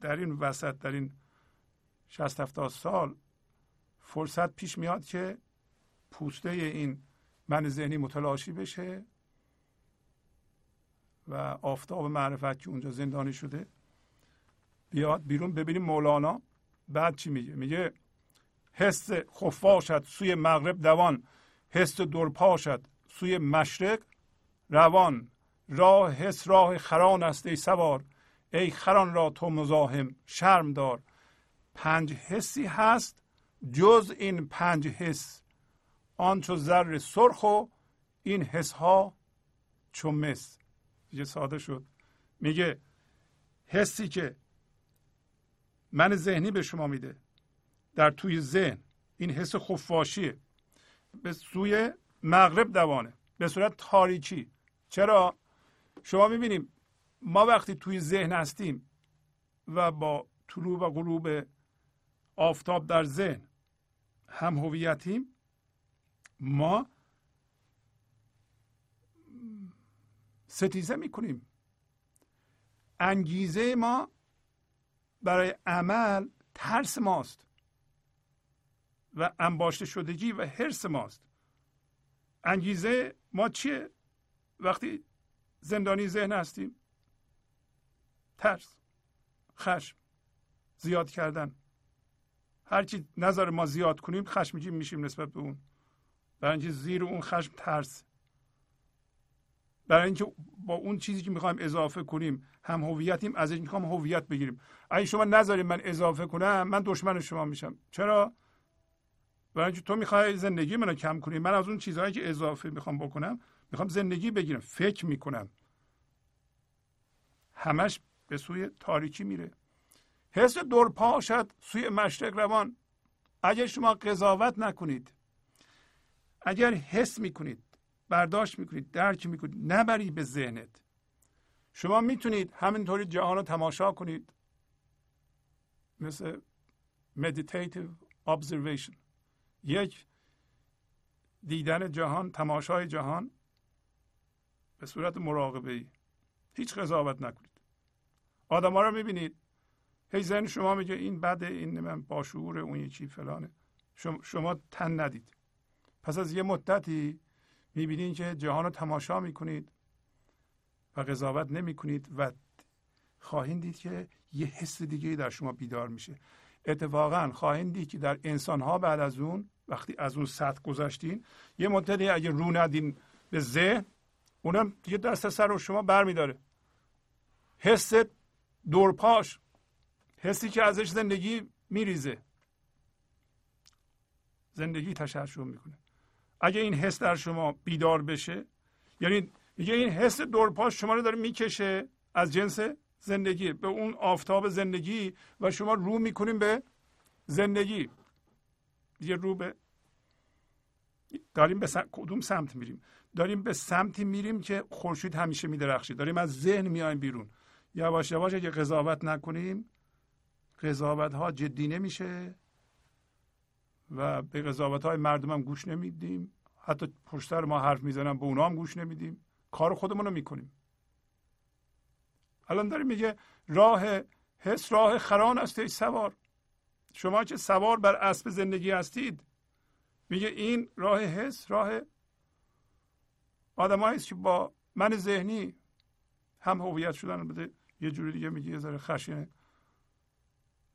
در این وسط در این 60 70 سال فرصت پیش میاد که پوسته این من ذهنی متلاشی بشه و آفتاب معرفت که اونجا زندانی شده بیاد بیرون ببینیم مولانا بعد چی میگه؟ میگه حس خفاشد سوی مغرب دوان حس درپاشد سوی مشرق روان. راه حس راه خران است ای سوار ای خران را تو مزاحم شرم دار. پنج حسی هست جز این پنج حس. آن چو زر سرخ و این حس ها چو مس. یه ساده شد. میگه حسی که من ذهنی به شما میده. در توی ذهن این حس خفاشیه به سوی مغرب دوانه به صورت تاریکی. چرا؟ شما می‌بینیم ما وقتی توی ذهن هستیم و با طلوع و غروب آفتاب در ذهن هم هویتیم ما ستیزه می‌کنیم. انگیزه ما برای عمل ترس ماست و انباشته شدگی و حرس ماست. انگیزه ما چیه؟ وقتی زندانی ذهن هستیم ترس خشم زیاد کردن. هرچی نظر ما زیاد کنیم خشمگین میشیم نسبت به اون. برای زیر اون خشم ترس. برای اینکه با اون چیزی که می‌خوایم اضافه کنیم هم هویتیم از این می‌خوام هویت بگیریم. اگه شما نذارید من اضافه کنم من دشمن شما میشم. چرا؟ برای اینکه تو می‌خوای زندگی منو کم کنی. من از اون چیزهایی که اضافه می‌خوام بکنم می‌خوام زندگی بگیرم فکر می‌کنم. همش به سوی تاریکی میره. حس دور سوی مشرق روان. اگر شما قضاوت نکنید اگر حس می‌کنید برداشت می‌کنید درک می‌کنید نبری به ذهنت. شما می‌تونید همینطوری جهان رو تماشا کنید. مثل meditative observation. یک دیدن جهان تماشای جهان به صورت مراقبه ای هیچ قضاوت نکنید. آدم ها رو می‌بینید. هی ذهن شما میگه این بده این من باشعور اون یکی فلانه. شما تن ندید. پس از یه مدتی می‌بینید که جهان رو تماشا می‌کنید و قضاوت نمی‌کنید و خواهید دید که یه حس دیگه در شما بیدار میشه. اتفاقا خواهید دید که در انسان ها بعد از اون وقتی از اون سطح گذاشتین یه مدتی اگه رو ندین به ذهن اونم دیگه دست سر رو شما برمیداره. حس دورپاش حسی که ازش زندگی میریزه. زندگی تشعشع می‌کنه. اگه این حس در شما بیدار بشه یعنی میگه این حس دورپاش شما رو داره می‌کشه از جنس زندگی به اون آفتاب زندگی و شما رو می‌کنیم به زندگی. یه رو به داریم به کدوم سمت میریم؟ داریم به سمتی میریم که خورشید همیشه میدرخشه داریم از ذهن میایم بیرون. یواش یواش اگه قضاوت نکنیم قضاوت ها جدی نمیشه. و به قضاوت های مردم هم گوش نمیدیم. حتی پشتر ما حرف می‌زنن به اونا هم گوش نمیدیم. کار خودمون رو می‌کنیم. الان داره میگه راه حس راه خران است ای سوار. شما که سوار بر اسب زندگی هستید میگه این راه حس راه آدمایی است که با من ذهنی هم هویت شدن. بده یه جوری دیگه میگه یه ذره خشنه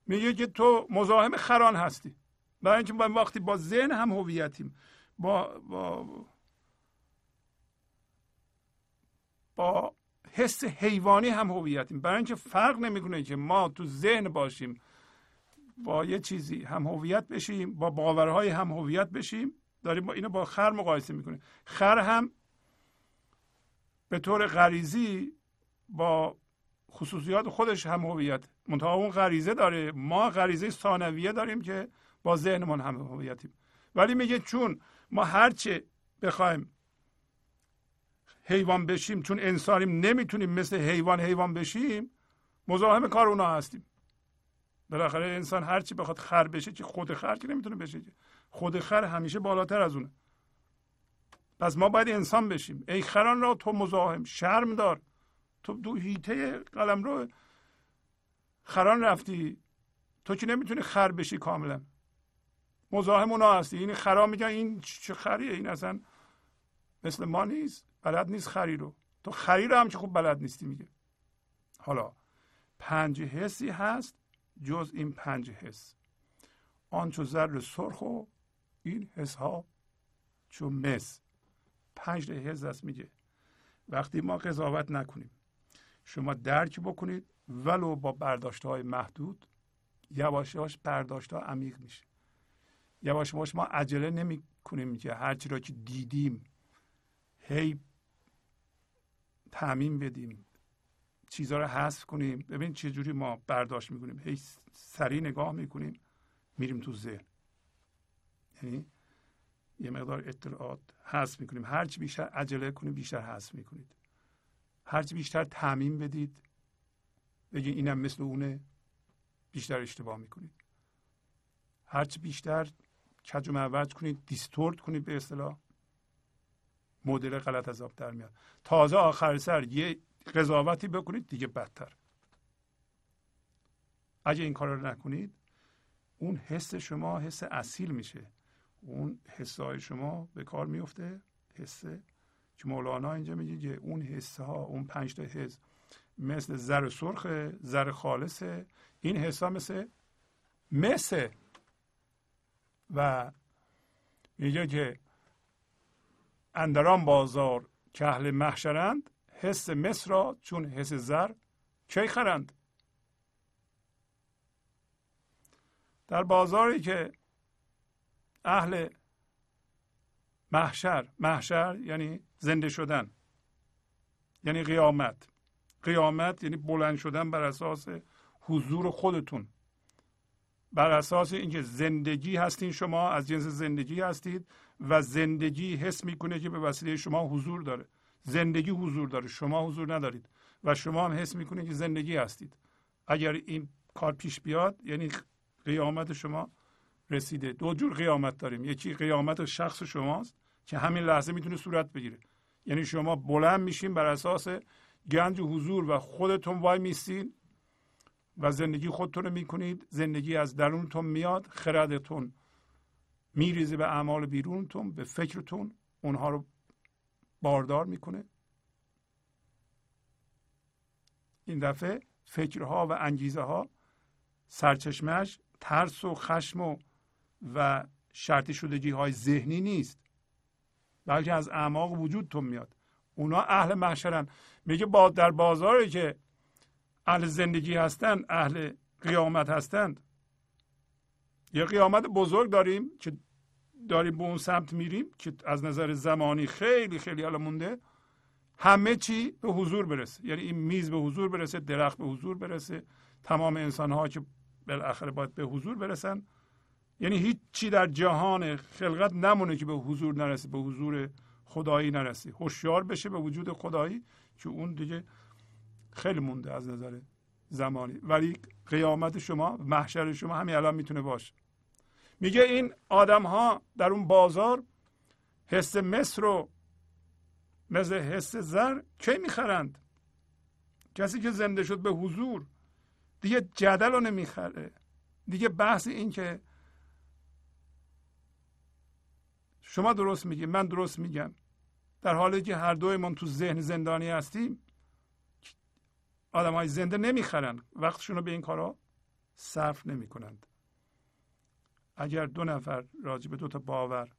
میگه که تو مزاحم خران هستی. برای اینکه ما وقتی با ذهن هم هویتیم با با با حس حیوانی هم هویتیم. برای اینکه فرق نمی‌کنه که ما تو ذهن باشیم با یه چیزی هم هویت بشیم با باورهای هم هویت بشیم. داریم با اینو با خر مقایسه می‌کنیم. خر هم به طور غریزی با خصوصیات خودش هم هویت. منتها اون غریزه داره. ما غریزه ثانویه داریم که با ذهنمون هم هویتیم. ولی میگه چون ما هرچه بخوایم حیوان بشیم چون انسانیم نمی‌تونیم مثل حیوان حیوان بشیم مزاحم کار اونا هستیم. بالاخره انسان هرچی بخواد خر بشه که خود خر که نمی‌تونه بشه خود خر همیشه بالاتر از اونه. پس ما باید انسان بشیم. ای خران را تو مزاحم شرم دار. تو دو هیته قلم رو خران رفتی. تو که نمی‌تونی خر بشی کاملا. مزاحم اونا هستی. این خرا میگن این چه خریه؟ این اصلا مثل ما نیست. بلد نیست خری رو. تو خری رو هم که خوب بلد نیستی میگه. حالا پنج حسی هست جز این پنج حس. آن چو زر سرخ و این حس ها چو مس. پنج حس است میگه. وقتی ما قضاوت نکنیم شما درک بکنید ولو با برداشت های محدود یواش یواش برداشت ها عمیق میشه. یواش یواش ما عجله نمی کنیم که هرچی را که دیدیم هی تعمین بدیم چیزها رو حذف کنیم. ببین چه جوری ما برداشت می‌کنیم. هی سریع نگاه می‌کنیم میریم تو ذهن. یعنی یه مقدار اطلاعات حذف می‌کنیم. هرچی بیشتر عجله کنیم بیشتر حذف می‌کنید. هرچی بیشتر تعمین بدید بگید اینم مثل اونه بیشتر اشتباه می‌کنید. هرچی بیشتر کج و معوج کنید دیستورت کنید به اصطلاح. مدل غلط از آب در میاد. تازه آخر سر یه قضاوتی بکنید دیگه بدتر. اگه این کار رو نکنید اون حس شما حس اصیل میشه. اون حسای شما به کار میفته. حسه که مولانا اینجا میگه که اون حسه ها اون پنج تا حس مثل زر سرخ زر خالصه این حس ها مثل مثل و میگه که اندران بازار که اهل محشرند حس مصر را چون حس زر کی خرند؟ در بازاری که اهل محشر محشر یعنی زنده شدن یعنی قیامت. قیامت یعنی بلند شدن بر اساس حضور خودتون. بر اساس اینکه زندگی هستین شما از جنس زندگی هستید و زندگی حس می‌کنه که به وسیله شما حضور داره. زندگی حضور داره شما حضور ندارید و شما هم حس می‌کنید که زندگی هستید. اگر این کار پیش بیاد یعنی قیامت شما رسیده. دو جور قیامت داریم. یکی قیامت شخص شماست که همین لحظه می‌تونه صورت بگیره. یعنی شما بلند میشین بر اساس گنج حضور و خودتون وای میستین و زندگی خودتون رو می‌کنید. زندگی از درونتون میاد خردتون میریزه به اعمال بیرونتون به فکرتون. اونها رو باردار می‌کنه. این دفعه فکرها و انگیزه ها سرچشمش ترس و خشم و و شرطی شدگی های ذهنی نیست. بلکه از اعماق وجودتون میاد. اونا اهل محشرن. میگه با در بازاری که اهل زندگی هستند اهل قیامت هستند. یه قیامت بزرگ داریم که داریم به اون سمت میریم که از نظر زمانی خیلی خیلی حالا مونده. همه چی به حضور برسه. یعنی این میز به حضور برسه درخت به حضور برسه تمام انسان ها که بالاخره باید به حضور برسن. یعنی هیچ چی در جهان خلقت نمونه که به حضور نرسه به حضور خدایی نرسه هوشیار بشه به وجود خدایی که اون دیگه خیلی مونده از نظر زمانی. ولی قیامت شما محشر شما همین الان می‌تونه باشه. میگه این آدم ها در اون بازار حس مصر رو مثل حس زر کی می‌خرند؟ کسی که زنده شد به حضور دیگه جدل رو نمی‌خره. دیگه بحث این که شما درست میگی من درست میگم. در حالی که هر دویمون تو ذهن زندانی هستیم آدم های زنده نمی‌خرن. وقتشون رو به این کارا صرف نمی کنند اگر دو نفر راجع به دو تا باور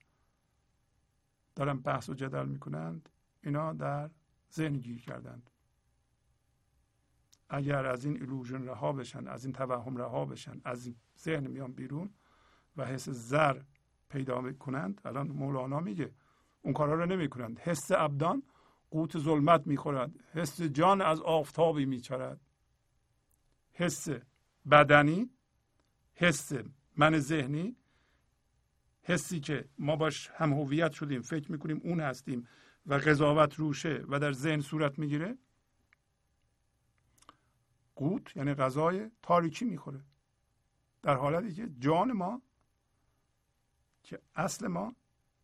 دارن بحث و جدل می کنند اینا در ذهن گیر کردند. اگر از این ایلوژن رها بشن از این توهم رها بشن از این ذهن میان بیرون و حس زر پیدا کنند الان مولانا میگه اون کارا رو نمی کنند حس ابدان قوت ظلمت می‌خورد. حس جان از آفتابی میچرد. حس بدنی حس من ذهنی حسی که ما باش هم هویت شدیم فکر می‌کنیم اون هستیم و قضاوت روشه و در ذهن صورت می‌گیره. قوت یعنی غذای تاریکی می‌خوره. در حالتی که جان ما که اصل ما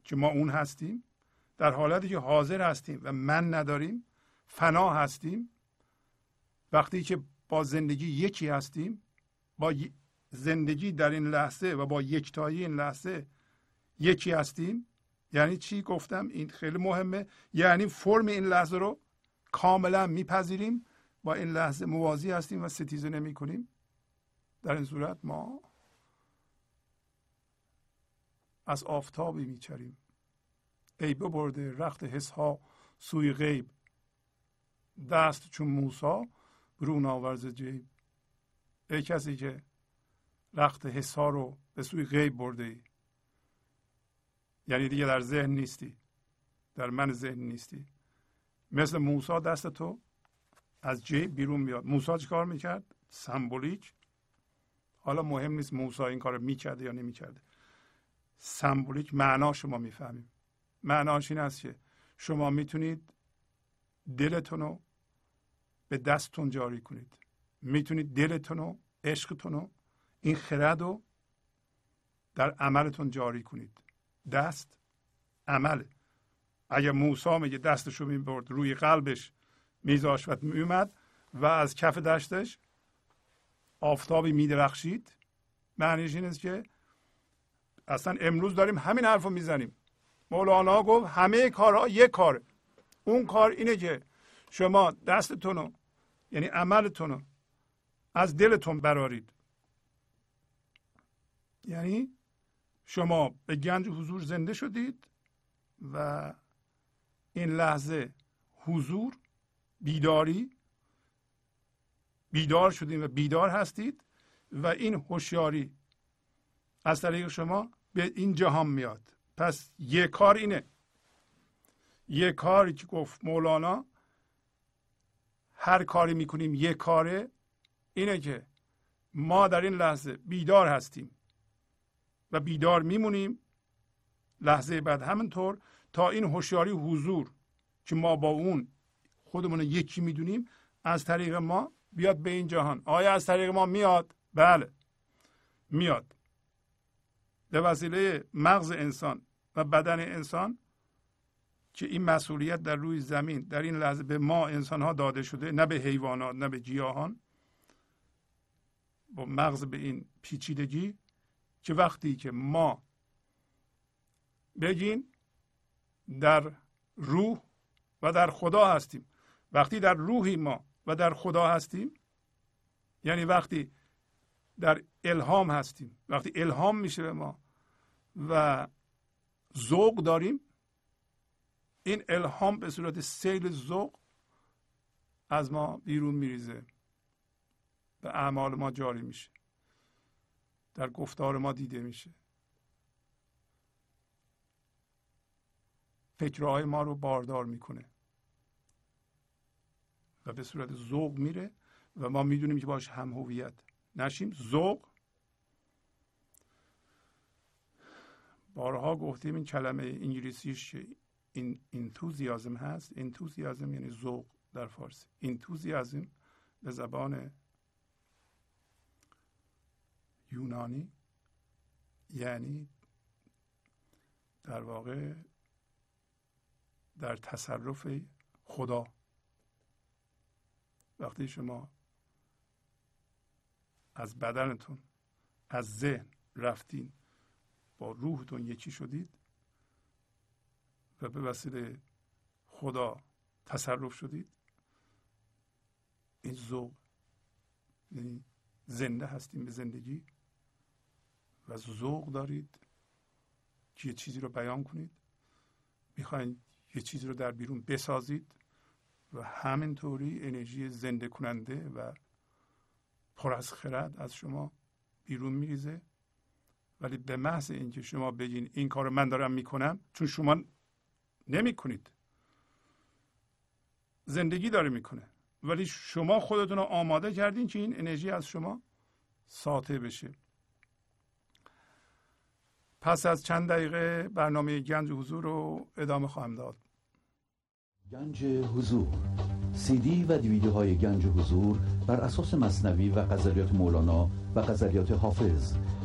که ما اون هستیم در حالتی که حاضر هستیم و من نداریم فنا هستیم. وقتی که با زندگی یکی هستیم با زندگی در این لحظه و با یکتایی این لحظه یکی هستیم یعنی چی گفتم؟ این خیلی مهمه. یعنی فرم این لحظه رو کاملا میپذیریم. با این لحظه موازی هستیم و ستیزه نمی کنیم. در این صورت ما از آفتابی میچریم. ای ببرده رخت حس ها سوی غیب. دست چون موسا برون آورز جیب. ای کسی که رخت حس ها رو به سوی غیب برده ای. یعنی دیگه در ذهن نیستی. در من ذهن نیستی. مثل موسا دست تو از جیب بیرون میاد موسا کار می‌کرد؟ سمبولیک. حالا مهم نیست موسا این کار می‌کرده یا نمی‌کرده. سمبولیک معنا شما می‌فهمیم. معناش این است که شما می‌تونید دلتون رو به دستتون جاری کنید. می‌تونید دلتون رو عشقتون رو این خرد رو در عملتون جاری کنید. دست عمله. اگر موسی میگه دستشو می‌برد روی قلبش میذاش و میومد و از کف دشتش آفتابی میدرخشید معنیش این است که اصلا امروز داریم همین حرف رو می‌زنیم. مولانا گفت همه کارها یک کار. اون کار اینه که شما دستتون رو یعنی عملتون رو از دلتون برارید. یعنی شما به گنج حضور زنده شدید و این لحظه حضور بیداری بیدار شدید و بیدار هستید و این هوشیاری از طریق شما به این جهان میاد. پس یه کار اینه. یه کاری که گفت مولانا هر کاری می‌کنیم یه کاره اینه که ما در این لحظه بیدار هستیم و بیدار میمونیم. لحظه بعد همینطور تا این هوشیاری حضور که ما با اون خودمون یکی می‌دونیم از طریق ما بیاد به این جهان. آیا از طریق ما میاد؟ بله. میاد. به وسیله مغز انسان. و بدن انسان که این مسئولیت در روی زمین در این لحظه به ما انسان ها داده شده نه به حیوانات نه به گیاهان با مغز به این پیچیدگی که وقتی که ما بگین در روح و در خدا هستیم. وقتی در روحی ما و در خدا هستیم یعنی وقتی در الهام هستیم. وقتی الهام میشه به ما و ذوق داریم. این الهام به صورت سیل ذوق از ما بیرون میریزه. به اعمال ما جاری میشه. در گفتار ما دیده میشه. فکرهای ما رو باردار می‌کنه. و به صورت ذوق میره و ما می‌دونیم که باش هم هویت. نشیم. ذوق بارها گفتیم این کلمه انگلیسیش این انتوزیازم هست. انتوزیازم یعنی ذوق در فارسی. انتوزیازم به زبان یونانی یعنی در واقع در تصرف خدا. وقتی شما از بدنتون از ذهن رفتین با روحتون یکی شدید؟ و به وسیله خدا تصرف شدید؟ این ذوق یعنی زنده هستیم به زندگی و ذوق دارید که یه چیزی رو بیان کنید. می‌خواین یه چیزی رو در بیرون بسازید و همینطوری انرژی زنده کننده و پر از خرد از شما بیرون میریزه. ولی به محض اینکه شما بگین این کار من دارم می‌کنم چون شما نمی‌کنید. زندگی داره می‌کنه. ولی شما خودتون رو آماده کردین که این انرژی از شما ساطع بشه. پس از چند دقیقه برنامه گنج حضور رو ادامه خواهم داد. گنج حضور. سی دی و دیویدیو های گنج حضور بر اساس مصنوی و غزلیات مولانا و غزلیات حافظ.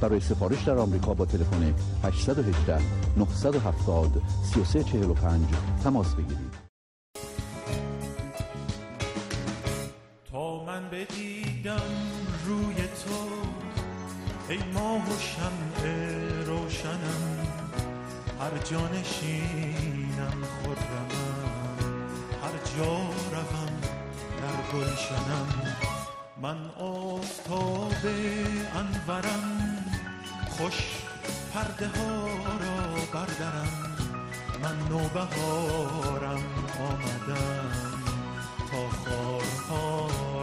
برای سفارش در آمریکا با تلفن 818 970 3345 تماس بگیرید. تا من بدیدم روی تو ای ماه و شمع روشنم هر جانشینم خرمم هر جا روم در گلشنم. من آفتاب انورم خوش پرده ها را بردارم من نوبهارم آمدم تا خارها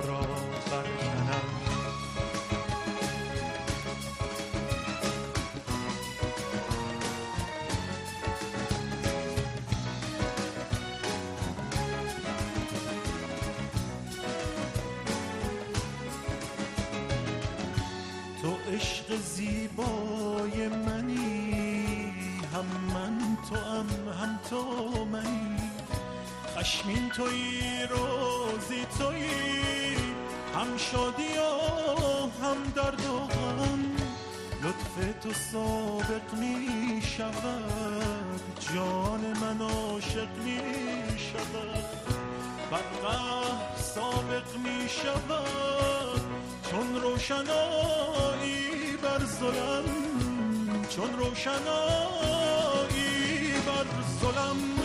زیبای منی. هم من تو هم هم تو منی. خشمین توی روزی توی. هم شادی و هم درد و غم. لطف تو سابق می شود جان من عاشق می شود قهر سابق می شود چون روشنایی بر ظلم چون روشنایی بر ظلم.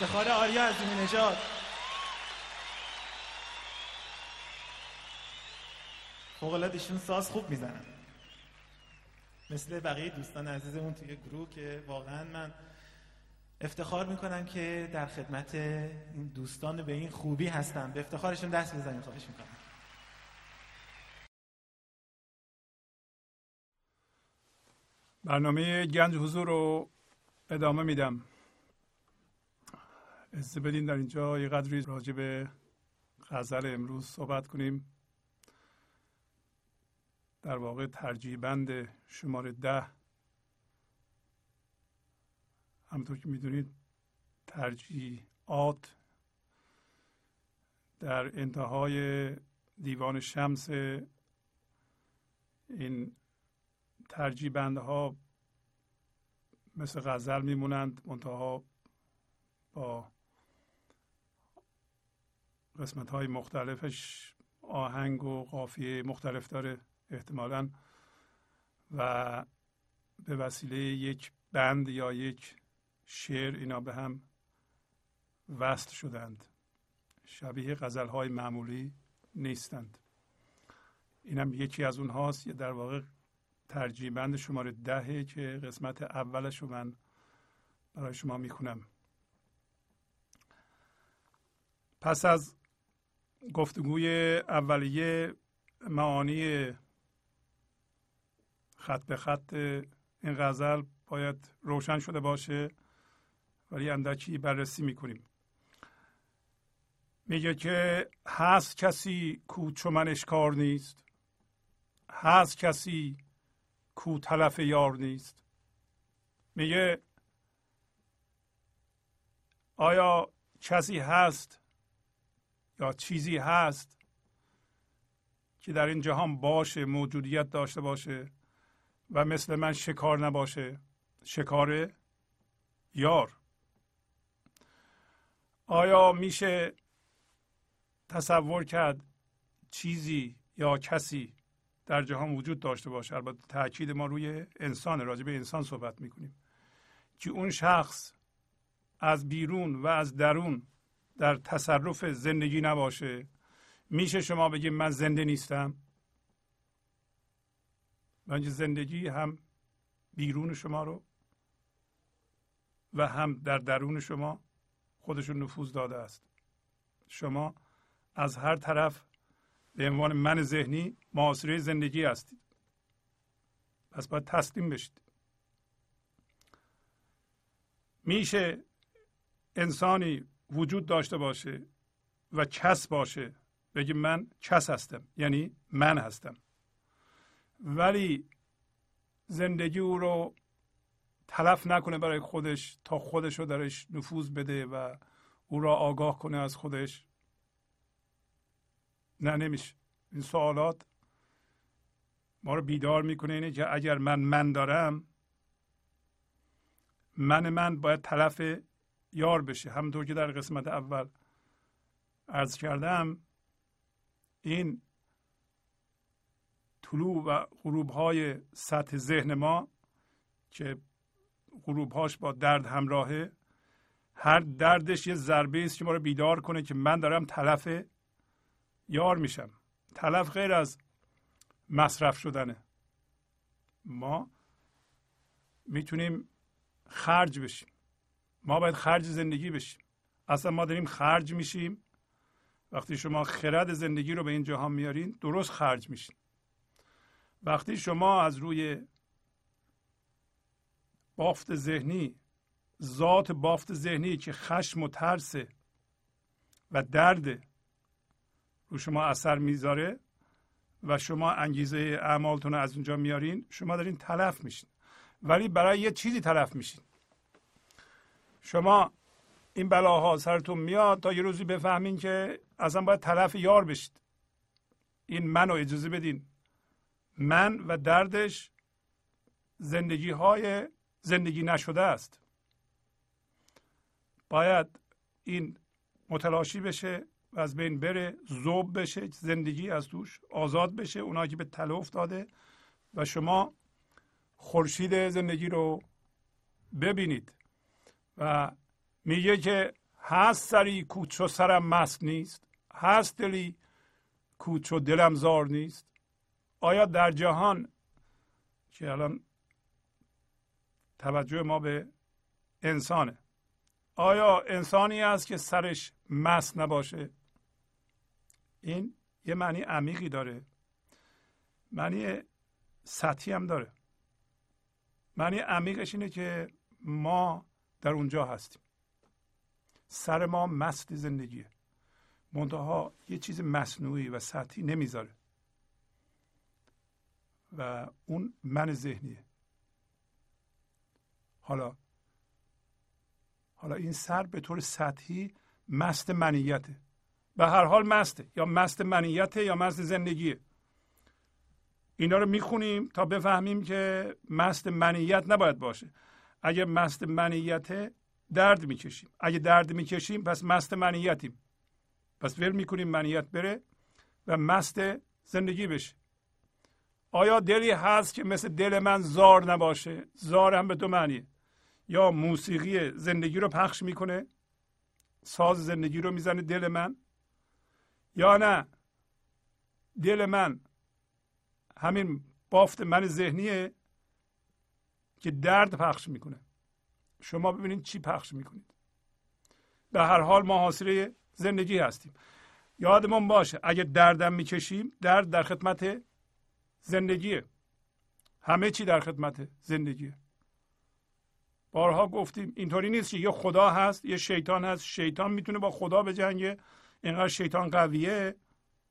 افتخار آریا عظیمی نژاد. فوق ایشون ساز خوب می‌زنن. مثل بقیه دوستان عزیزمون توی گروه که واقعا من افتخار می‌کنم که در خدمت این دوستان به این خوبی هستم. به افتخارشون دست بزنیم. خواهش می‌کنم. برنامه گنج حضور رو ادامه میدم. اجازه بدین در اینجا یه قدری راجع به غزل امروز صحبت کنیم. در واقع ترجیح بند شماره ده. همطور که می‌دونید ترجیحات در انتهای دیوان شمس این ترجیح بندها مثل غزل میمونند منتها با قسمت های مختلفش آهنگ و قافیه مختلف داره احتمالا. و به وسیله یک بند یا یک شعر اینا به هم وصل شدند. شبیه غزل های معمولی نیستند. اینم یکی از اونهاست. یا در واقع ترجیح بند شماره دهه که قسمت اولش رو من برای شما می‌کنم پس از گفتگوی اولیه معانی خط به خط این غزل باید روشن شده باشه ولی اندکی بررسی می‌کنیم. میگه که هست کسی کو چو من اشکار نیست؟ هست کسی کو تلف یار نیست؟ میگه آیا کسی هست یا چیزی هست که در این جهان باشه موجودیت داشته باشه و مثل من شکار نباشه. شکار یار. آیا میشه تصور کرد چیزی یا کسی در جهان وجود داشته باشه؟ البته تاکید ما روی انسان راجع به انسان صحبت می‌کنیم. که اون شخص از بیرون و از درون در تصرف زندگی نباشه. میشه شما بگیم من زنده نیستم؟ بنج زندگی هم بیرون شما رو و هم در درون شما خودشون نفوذ داده است. شما از هر طرف به عنوان من ذهنی معاصره زندگی هستید. پس باید تسلیم بشید. میشه انسانی وجود داشته باشه و کس باشه. بگی من کس هستم یعنی من هستم. ولی زندگی او رو تلف نکنه برای خودش تا خودش رو درش نفوذ بده و او را آگاه کنه از خودش. نه نمیشه. این سوالات ما رو بیدار می‌کنه اینه که اگر من من دارم من من باید طرف یار بشه همونطور که در قسمت اول عرض کردم این طلوع و غروب های سطح ذهن ما که غروب هاش با درد همراهه هر دردش یه ضربه است که ما رو بیدار کنه که من دارم تلف یار میشم. تلف غیر از مصرف شدنه. ما می‌تونیم خرج بشیم. ما باید خرج زندگی بشیم. اصلا ما داریم خرج میشیم. وقتی شما خرد زندگی رو به این جهان میارین درست خرج میشین. وقتی شما از روی بافت ذهنی ذات بافت ذهنی که خشم و ترس و درد رو شما اثر می‌ذاره و شما انگیزه اعمالتون رو از اونجا میارین شما دارین تلف میشین. ولی برای یه چیزی تلف میشین. شما این بلاها سرتون میاد تا یه روزی بفهمین که اصلا باید تلف یار بشید. این منو اجازه بدین. من و دردش زندگی های زندگی نشده است. باید این متلاشی بشه و از بین بره زوب بشه زندگی از توش آزاد بشه اونایی که به تله افتاده و شما خورشید زندگی رو ببینید. و میگه که هست سری کوچ و سرم مست نیست هست دلی کوچ و دلم زار نیست. آیا در جهان که الان توجه ما به انسانه آیا انسانی است که سرش مست نباشه؟ این یه معنی عمیقی داره. معنی سطحی هم داره. معنی عمیقش اینه که ما در اونجا هستیم. سر ما مست زندگیه. منتها یه چیز مصنوعی و سطحی نمی‌ذاره. و اون من ذهنیه. حالا حالا این سر به طور سطحی مست منیته. به هر حال مسته. یا مست منیته یا مست زندگیه. اینا رو می‌خونیم تا بفهمیم که مست منیت نباید باشه. اگه مست منیت درد می‌کشیم. اگه درد می‌کشیم پس مست منیتیم. پس ول می‌کنیم منیت بره و مست زندگی بشه. آیا دلی هست که مثل دل من زار نباشه؟ زار هم به دو معنیه. یا موسیقی زندگی رو پخش می‌کنه ساز زندگی رو می‌زنه دل من یا نه؟ دل من همین بافت من ذهنیه. که درد پخش می‌کنه. شما ببینید چی پخش می‌کنید. به هر حال ما حاصل زندگی هستیم. یادمون باشه اگه دردم می‌کشیم درد در خدمت زندگیه. همه چی در خدمت زندگیه. بارها گفتیم اینطوری نیست که یه خدا هست یه شیطان هست. شیطان می‌تونه با خدا بجنگه. اینقدر شیطان قویه.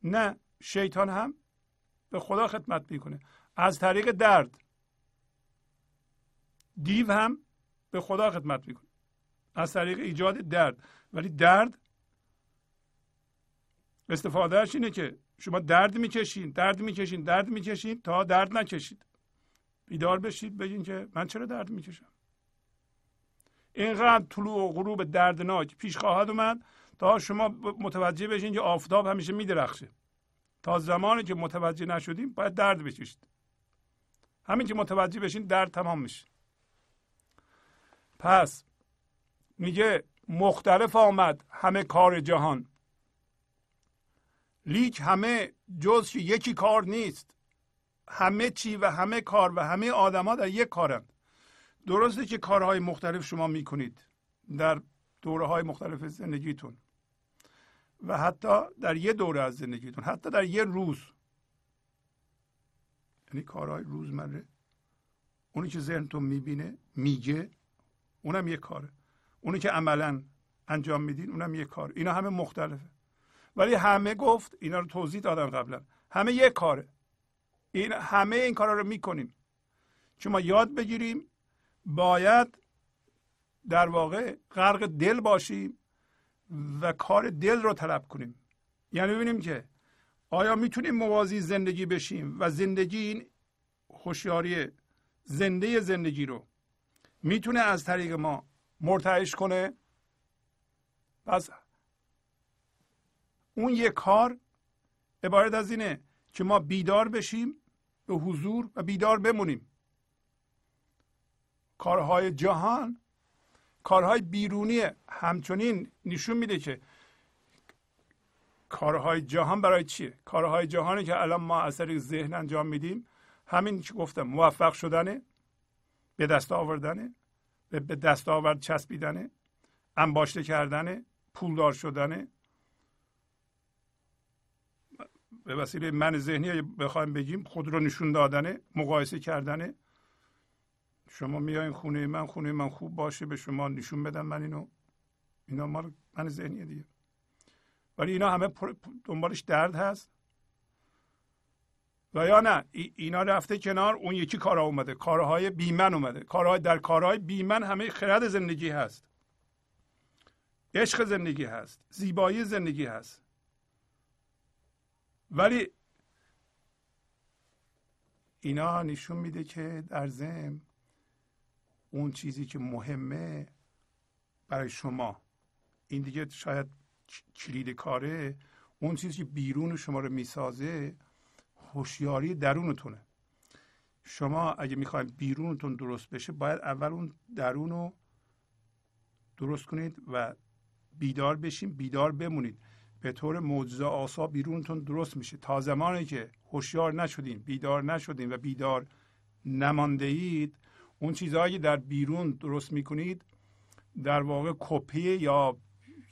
نه شیطان هم به خدا خدمت می‌کنه. از طریق درد. دیو هم به خدا خدمت می‌کنه. از طریق ایجاد درد. ولی درد استفادهش اینه که شما درد می‌کشین درد می‌کشین درد می‌کشین تا درد نکشید. بیدار بشید بگین که من چرا درد می‌کشم؟ اینقدر طلوع و غروب دردناک پیش خواهد اومد تا شما متوجه بشین که آفتاب همیشه میدرخشه. تا زمانی که متوجه نشدیم باید درد بکشید. همین که متوجه بشین درد تمام میشه. پس میگه مختلف آمد همه کار جهان. لیک همه جز یکی کار نیست. همه چی و همه کار و همه آدما در یک کارند درسته که کارهای مختلف شما می‌کنید در دوره های مختلف زندگیتون و حتی در یه دوره از زندگیتون حتی در یه روز. یعنی کارهای روزمره. اونی که ذهنتون می‌بینه میگه اونم یه کاره. اونی که عملا انجام میدین اونم یه کار اینا همه مختلفه. ولی همه گفت اینا رو توضیح دادم قبلا. همه یه کاره. این همه این کارا رو می‌کنیم چون ما یاد بگیریم باید در واقع غرق دل باشیم و کار دل رو طلب کنیم. یعنی ببینیم که آیا می‌تونیم موازی زندگی بشیم و زندگی این هوشیاری زنده زندگی رو می‌تونه از طریق ما مرتعش کنه. پس اون یه کار عبارت از اینه که ما بیدار بشیم به حضور و بیدار بمونیم. کارهای جهان کارهای بیرونی همچنین نشون میده که کارهای جهان برای چیه؟ کارهای جهانی که الان ما از طریق ذهن انجام میدیم همین که گفتم موفق شدنه به دست آوردنه. به دست آورد چسبیدنه انباشته کردنه پولدار شدنه. به وسیله من ذهنی بخوایم بگیم خود رو نشون دادنه مقایسه کردنه. شما میایین خونه من خونه من خوب باشه به شما نشون بدم من اینو. اینا مال من ذهنیه دیگه. ولی اینا همه دنبالش درد هست. و یا نه؟ اینا رفته کنار اون یکی کارها اومده. کارهای بیمن اومده. کارهای در کارهای بیمن همه خرد زندگی هست. عشق زندگی هست. زیبایی زندگی هست. ولی اینا نشون میده که در ضمن اون چیزی که مهمه برای شما. این دیگه شاید کلید کاره. اون چیزی که بیرون شما رو می‌سازه هوشیاری درونتونه. شما اگه می‌خواید بیرونتون درست بشه باید اول اون درون رو درست کنید و بیدار بشین بیدار بمونید. به طور معجزه آسا بیرونتون درست میشه. تا زمانی که هوشیار نشدین بیدار نشدین و بیدار نمانده اید اون چیزهایی در بیرون درست می‌کنید در واقع کپی یا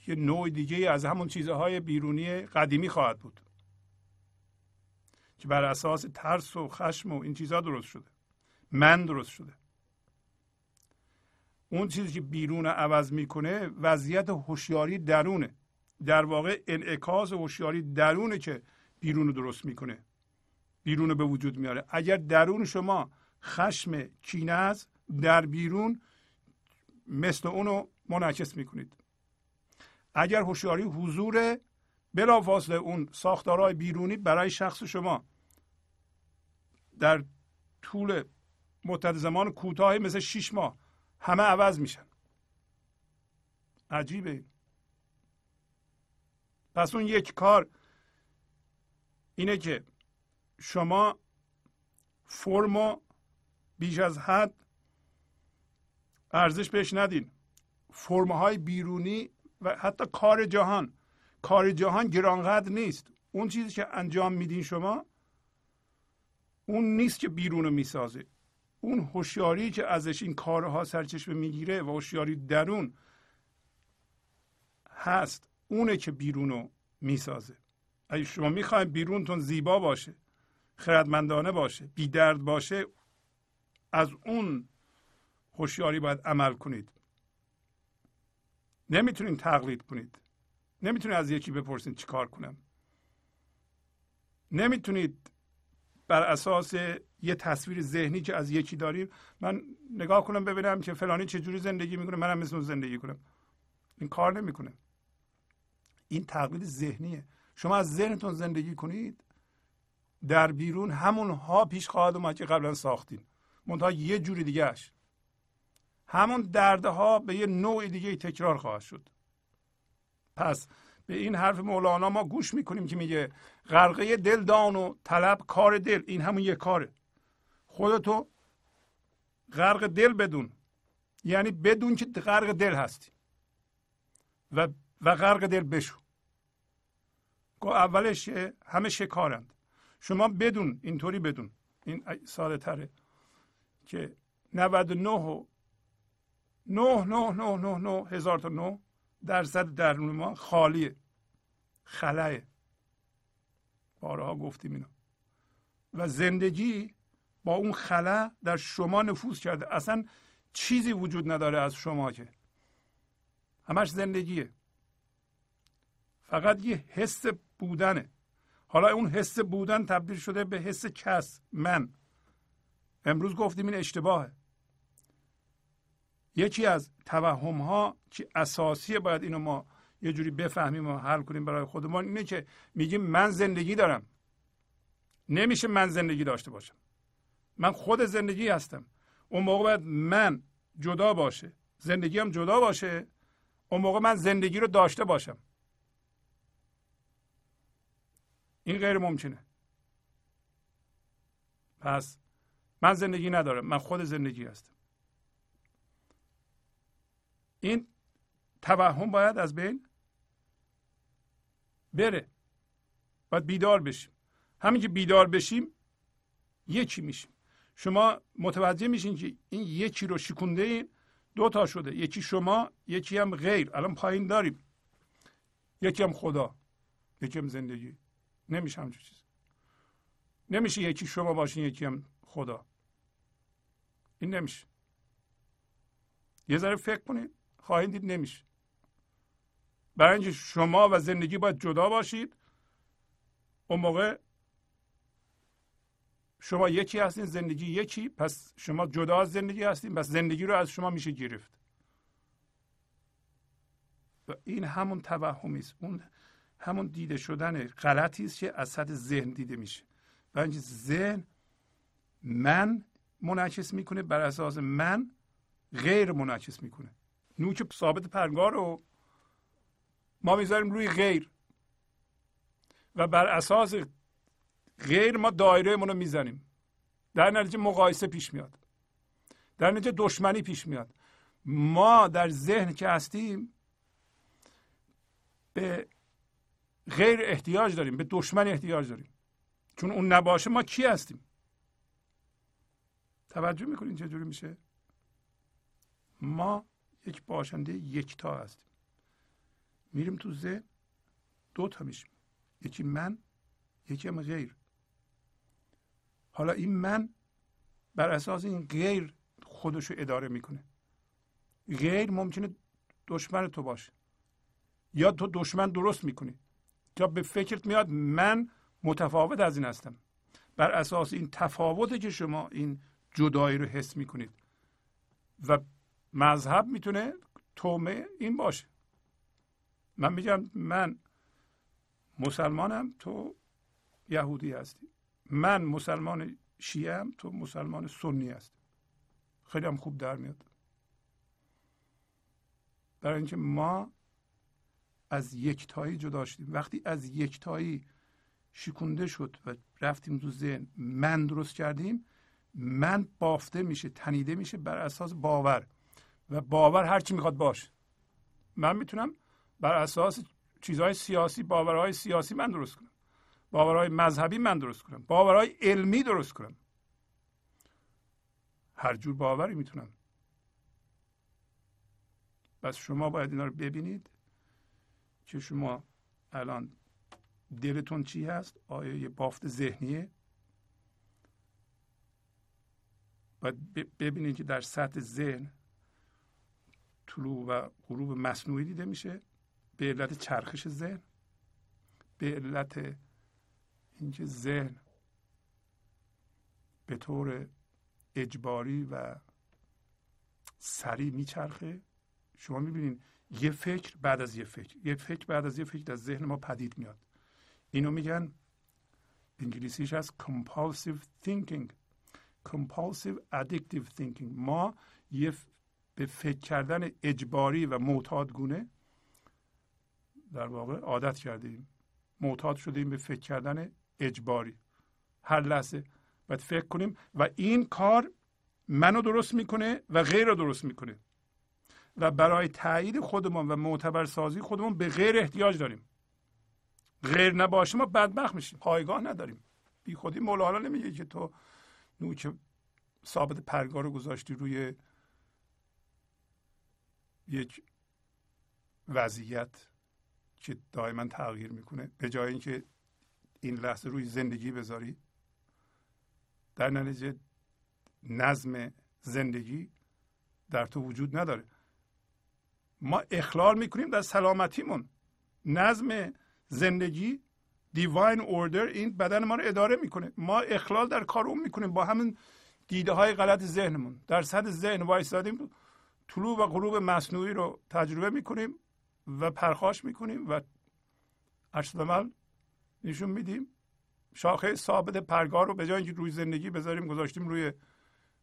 یه نوع دیگه از همون چیزهای بیرونی قدیمی خواهد بود. که بر اساس ترس و خشم و این چیزها درست شده. من درست شده. اون چیزی که بیرون عوض می‌کنه وضعیت هوشیاری درونه. در واقع انعکاس هوشیاری درونه که بیرون درست می‌کنه. بیرون به وجود میاره. اگر درون شما خشم کینه است در بیرون مثل اونو منعکس می‌کنید. اگر هوشیاری حضور بلافاصله اون ساختارهای بیرونی برای شخص شما در طول مدت زمان کوتاهی مثل شیش ماه همه عوض میشن. عجیبه. پس اون یک کار اینه که شما فرمو بیش از حد ارزش بهش ندین. فرمهای بیرونی و حتی کار جهان کار جهان گرانقدر نیست. اون چیزی که انجام میدین شما اون نیست که بیرون رو می‌سازه. اون هوشیاری که ازش این کارها سرچشمه می‌گیره و هوشیاری درون هست اونه که بیرون رو می‌سازه. اگه شما می‌خواید بیرونتون زیبا باشه خردمندانه باشه بی درد باشه از اون هوشیاری باید عمل کنید. نمی‌تونید تقلید کنید. نمی‌تونید از یکی بپرسید چیکار کنم. نمی‌تونید بر اساس یه تصویر ذهنی که از یکی داریم من نگاه کنم ببینم که فلانی چجوری زندگی می‌کنه منم مثل زندگی کنم. این کار نمی‌کنه. این تقلید ذهنیه. شما از ذهنتون زندگی کنید در بیرون همون ها پیش خواهد اومد که قبلا ساختیم منتها یه جوری دیگهش همون دردها به یه نوع دیگه تکرار خواهد شد. پس به این حرف مولانا ما گوش می‌کنیم که میگه غرقه دل دان و طلب کار دل این همون یه کاره. خودتو غرق دل بدون یعنی بدون که غرق دل هستی. و و غرق دل بشو. گو اولش همه شکارند. شما بدون اینطوری بدون. این ساده تره که 99 و 9 9 9 9 9 هزار تا 9 درصد درون ما خالیه خلاه بارها گفتیم اینو. و زندگی با اون خلا در شما نفوذ کرده. اصلا چیزی وجود نداره از شما که. همش زندگیه. فقط یه حس بودنه. حالا اون حس بودن تبدیل شده به حس کس من. امروز گفتیم این اشتباهه. یکی از توهم ها که اساسی باید اینو ما یه جوری بفهمیم و حل کنیم برای خودمان اینه که میگیم من زندگی دارم. نمیشه من زندگی داشته باشم. من خود زندگی هستم. اون موقع باید من جدا باشه. زندگی هم جدا باشه. اون موقع من زندگی رو داشته باشم. این غیر ممکنه. پس من زندگی ندارم. من خود زندگی هستم. این توهم باید از بین بره. باید بیدار بشیم. همین که بیدار بشیم یکی میشیم. شما متوجه میشین که این یکی رو شکونده این دو تا شده. یکی شما یکی هم غیر. الان پایین داریم. یکی هم خدا یکی هم زندگی. نمیشه همچون چیز. نمیشه یکی شما باشین یکی هم خدا. این نمیشه. یه ذره فکر کنید خواهید دید نمیشه. برای اینکه شما و زندگی باید جدا باشید اون موقع شما یکی هستین زندگی یکی پس شما جدا از زندگی هستین پس زندگی رو از شما میشه گرفت. و این همون توهمی است اون همون دیده شدن غلطی است که از سطح ذهن دیده میشه. و اینکه ذهن من منعکس می‌کنه بر اساس من غیر منعکس می‌کنه. نوک ثابت پرگار رو ما می‌ذاریم روی غیر. و بر اساس غیر ما دایره رو می‌زنیم. در نتیجه مقایسه پیش میاد. در نتیجه دشمنی پیش میاد. ما در ذهن که هستیم به غیر احتیاج داریم به دشمن احتیاج داریم. چون اون نباشه ما کی هستیم؟ توجه می‌کنین چه جوری میشه؟ ما یک باشنده یکتا هستیم میریم تو ذهن دو تا میشیم. یکی من یکی هم غیر. حالا این من بر اساس این غیر خودشو اداره می‌کنه. غیر ممکنه دشمن تو باشه. یا تو دشمن درست می‌کنی. یا به فکرت میاد من متفاوت از این هستم. بر اساس این تفاوته که شما این جدایی رو حس می‌کنید. و مذهب می‌تونه تومه این باشه. من میگم من مسلمانم تو یهودی هستی. من مسلمان شیعه هم تو مسلمان سنی هستی. خیلی هم خوب در میاد. برای اینکه ما از یکتایی جدا شدیم. وقتی از یکتایی شکونده شد و رفتیم تو ذهن من درست کردیم من بافته میشه تنیده میشه بر اساس باور. و باور هر چی می‌خواد باشه من می‌تونم بر اساس چیزهای سیاسی باورهای سیاسی من درست کنم. باورهای مذهبی من درست کنم. باورهای علمی درست کنم. هر جور باوری می‌تونم. پس شما باید اینا رو ببینید که شما الان دلتون چی هست؟ آیا یه بافت ذهنیه؟ باید ببینید که در سطح ذهن طلوع و غروب مصنوعی دیده میشه. به علت چرخش ذهن. به علت اینکه ذهن به طور اجباری و سریع میچرخه. شما می‌بینید یه فکر بعد از یه فکر. یه فکر بعد از یه فکر در ذهن ما پدید میاد. اینو میگن انگلیسیش از compulsive thinking. compulsive addictive thinking. ما یه به فکر کردن اجباری و معتادگونه در واقع عادت کردیم. معتاد شدیم به فکر کردن اجباری. هر لحظه باید فکر کنیم و این کار منو درست می‌کنه و غیر رو درست می‌کنه. و برای تایید خودمون و معتبر سازی خودمون به غیر احتیاج داریم. غیر نباشه ما بدبخت میشیم. پایگاه نداریم. بی خودی مولانا نمیگه که تو نوک ثابت پرگار رو گذاشتی روی یک وضعیت که دائما تغییر می‌کنه. به جای اینکه این لحظه روی زندگی بذاری در نتیجه نظم زندگی در تو وجود نداره. ما اخلال می‌کنیم در سلامتیمون. نظم زندگی دیواین اوردر این بدن ما رو اداره می‌کنه. ما اخلال در کار اون می‌کنیم با همین دیده های غلط ذهنمون. در صد ذهن وایستادیم طلوع و غروب مصنوعی رو تجربه می‌کنیم و پرخاش می‌کنیم و عمل نشون میدیم. شاخه ثابت پرگار رو به جای اینکه روی زندگی بذاریم گذاشتیم روی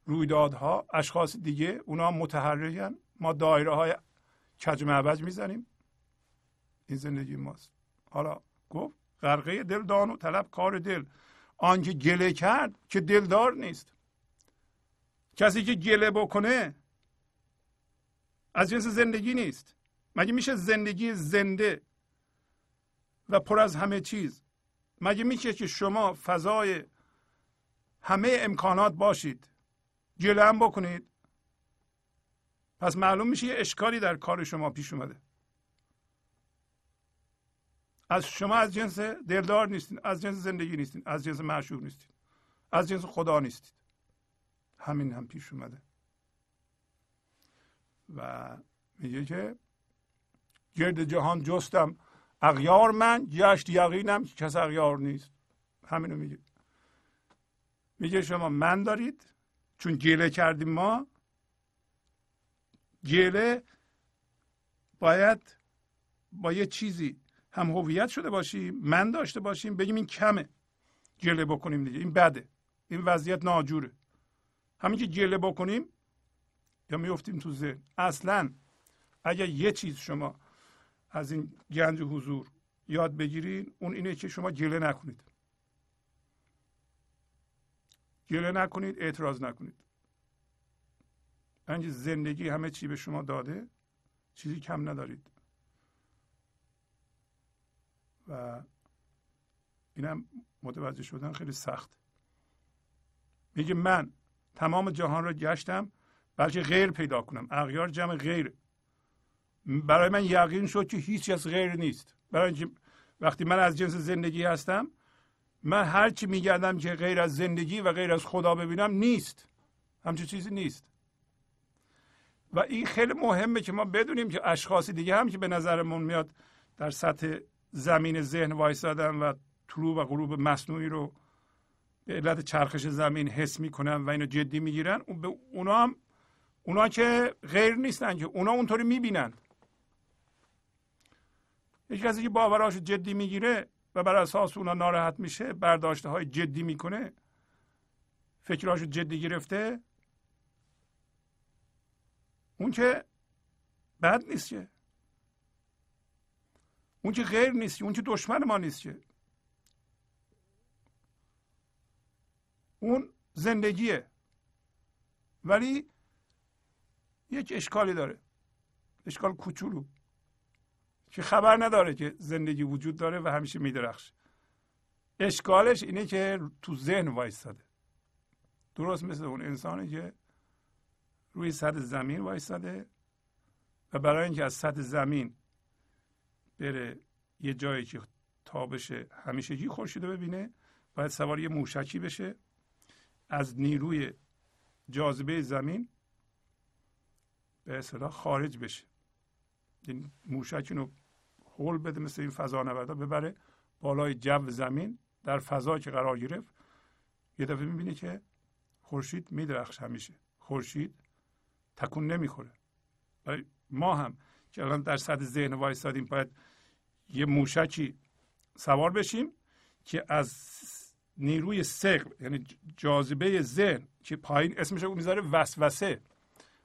رویدادها اشخاص دیگه اونا متحرکن. ما دایره های کج معبج می‌زنیم. این زندگی ماست. حالا گفت غرقه دل دان و طلب کار دل. آنکه گله کرد که دلدار نیست. کسی که گله بکنه از جنس زندگی نیست. مگه میشه زندگی زنده و پر از همه چیز؟ مگه میشه که شما فضای همه امکانات باشید؟ هم بکنید. پس معلوم میشه یه اشکالی در کار شما پیش اومده. از شما از جنس دلدار نیستین از جنس زندگی نیستین از جنس معشوق نیستین از جنس خدا نیستید همین هم پیش اومده. و میگه که گرد جهان جستم. اغیار من گشت یقینم که کس اغیار نیست. همینو میگه. میگه شما من دارید چون گله کردیم ما. گله باید با یه چیزی هم هویت شده باشیم من داشته باشیم بگیم این کمه. گله بکنیم دیگه این بده. این وضعیت ناجوره. همین که گله بکنیم یا میفتیم تو ذهن. اصلا اگر یه چیز شما از این گنج حضور یاد بگیرین اون اینه که شما گله نکنید. گله نکنید اعتراض نکنید. اینکه زندگی همه چی به شما داده چیزی کم ندارید. و اینم متوجه شدن خیلی سخت. میگه من تمام جهان را گشتم بلکه غیر پیدا کنم. اغیار جمع غیر. برای من یقین شد که هیچ از غیر نیست. برای اینکه وقتی من از جنس زندگی هستم من هر چی میگردم که غیر از زندگی و غیر از خدا ببینم نیست. همچین چیزی نیست. و این خیلی مهمه که ما بدونیم که اشخاصی دیگه هم که به نظرمون میاد در سطح زمین ذهن وایستادن و طلوع و غروب مصنوعی رو به علت چرخش زمین حس می‌کنن و اینو جدی می‌گیرن به اونا هم اونا که غیر نیستن که اونا اونطوری می‌بینن. یک کسی که باوراشو جدی می‌گیره و بر اساس اونا ناراحت میشه برداشته های جدی می‌کنه فکراشو جدی گرفته اون که بد نیست که. اون که غیر نیست اون که دشمن ما نیست که. اون زندگیه. ولی یک اشکالی داره. اشکال کوچولو. که خبر نداره که زندگی وجود داره و همیشه میدرخش اشکالش اینه که تو ذهن وایستاده. درست مثل اون انسانی که روی سطح زمین وایستاده و برای اینکه از سطح زمین بره یه جایی که تابش همیشگی خورشید ببینه باید سوار یه موشکی بشه از نیروی جاذبه زمین به اصطلاح خارج بشه. این موشک اینو هول بده مثل این فضا نوردا ببره بالای جو زمین در فضا که قرار گرفت یه دفعه می‌بینی که خورشید میدرخش همیشه. خورشید تکون نمی‌خوره. ما هم که الان در سطح ذهن وایستادیم باید یه موشکی سوار بشیم که از نیروی سقل یعنی جاذبه ذهن که پایین اسمش رو می‌ذاره وسوسه.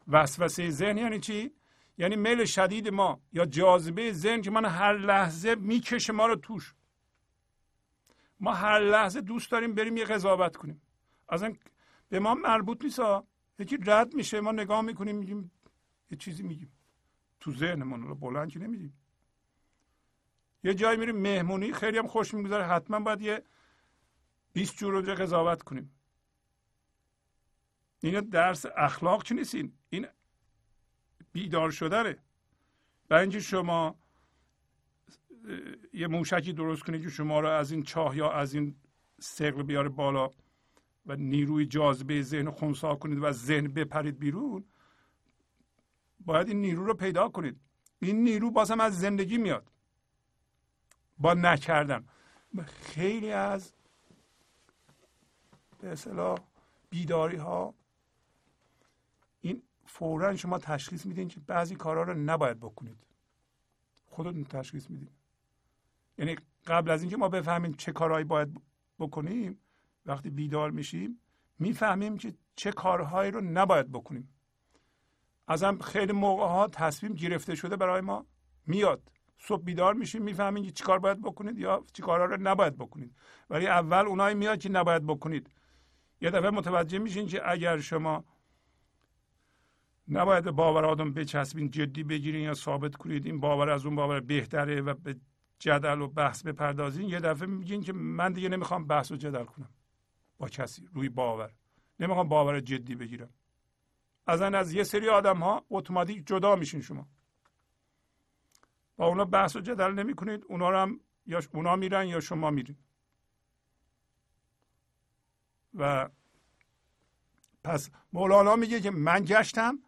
وسوسه ذهن. یعنی چی؟ یعنی میل شدید ما یا جاذبه ذهن که من هر لحظه می‌کشه ما رو توش. ما هر لحظه دوست داریم بریم یه قضاوت کنیم. از این به ما مربوط نیست یکی رد میشه ما نگاه می‌کنیم میگیم یه چیزی میگیم. تو ذهنمون رو بلند که نمیدیم یه جایی میریم مهمونی خیلی هم خوش می‌گذاره حتما باید یه 20 جور اونجا قضاوت کنیم. این درس اخلاق چی نیستین بیدار شدنه. برای اینکه شما یه موشکی درست کنید که شما رو از این چاه یا از این سقل بیاره بالا و نیروی جاذبه ذهن خونسا کنید و از ذهن بپرید بیرون باید این نیرو رو پیدا کنید. این نیرو بازم از زندگی میاد. با نکردن. خیلی از به اصطلاح بیداری ها این فورا شما تشخیص میدین که بعضی کارها رو نباید بکنید. خودتون تشخیص میدین. یعنی قبل از اینکه ما بفهمیم چه کارهایی باید بکنیم وقتی بیدار میشیم می‌فهمیم که چه کارهایی رو نباید بکنیم. ازم خیلی موقع ها تصمیم گرفته شده برای ما میاد. صبح بیدار میشیم می‌فهمیم که چیکار باید بکنید یا چیکارها رو نباید بکنید. ولی اول اونایی میاد که نباید بکنید. یه دفعه متوجه میشین که اگر شما نباید باور آدم بچسبین جدی بگیرین یا ثابت کنید. این باور از اون باور بهتره و به جدل و بحث بپردازین. یه دفعه میگین که من دیگه نمی‌خوام بحث و جدل کنم. با کسی روی باور. نمی‌خوام باور جدی بگیرم. از از یه سری آدم ها اتوماتیک جدا میشین شما. با اونا بحث و جدل نمی کنید اونا رو هم یا اونا میرن یا شما میرین. و پس مولانا میگه که من گشتم.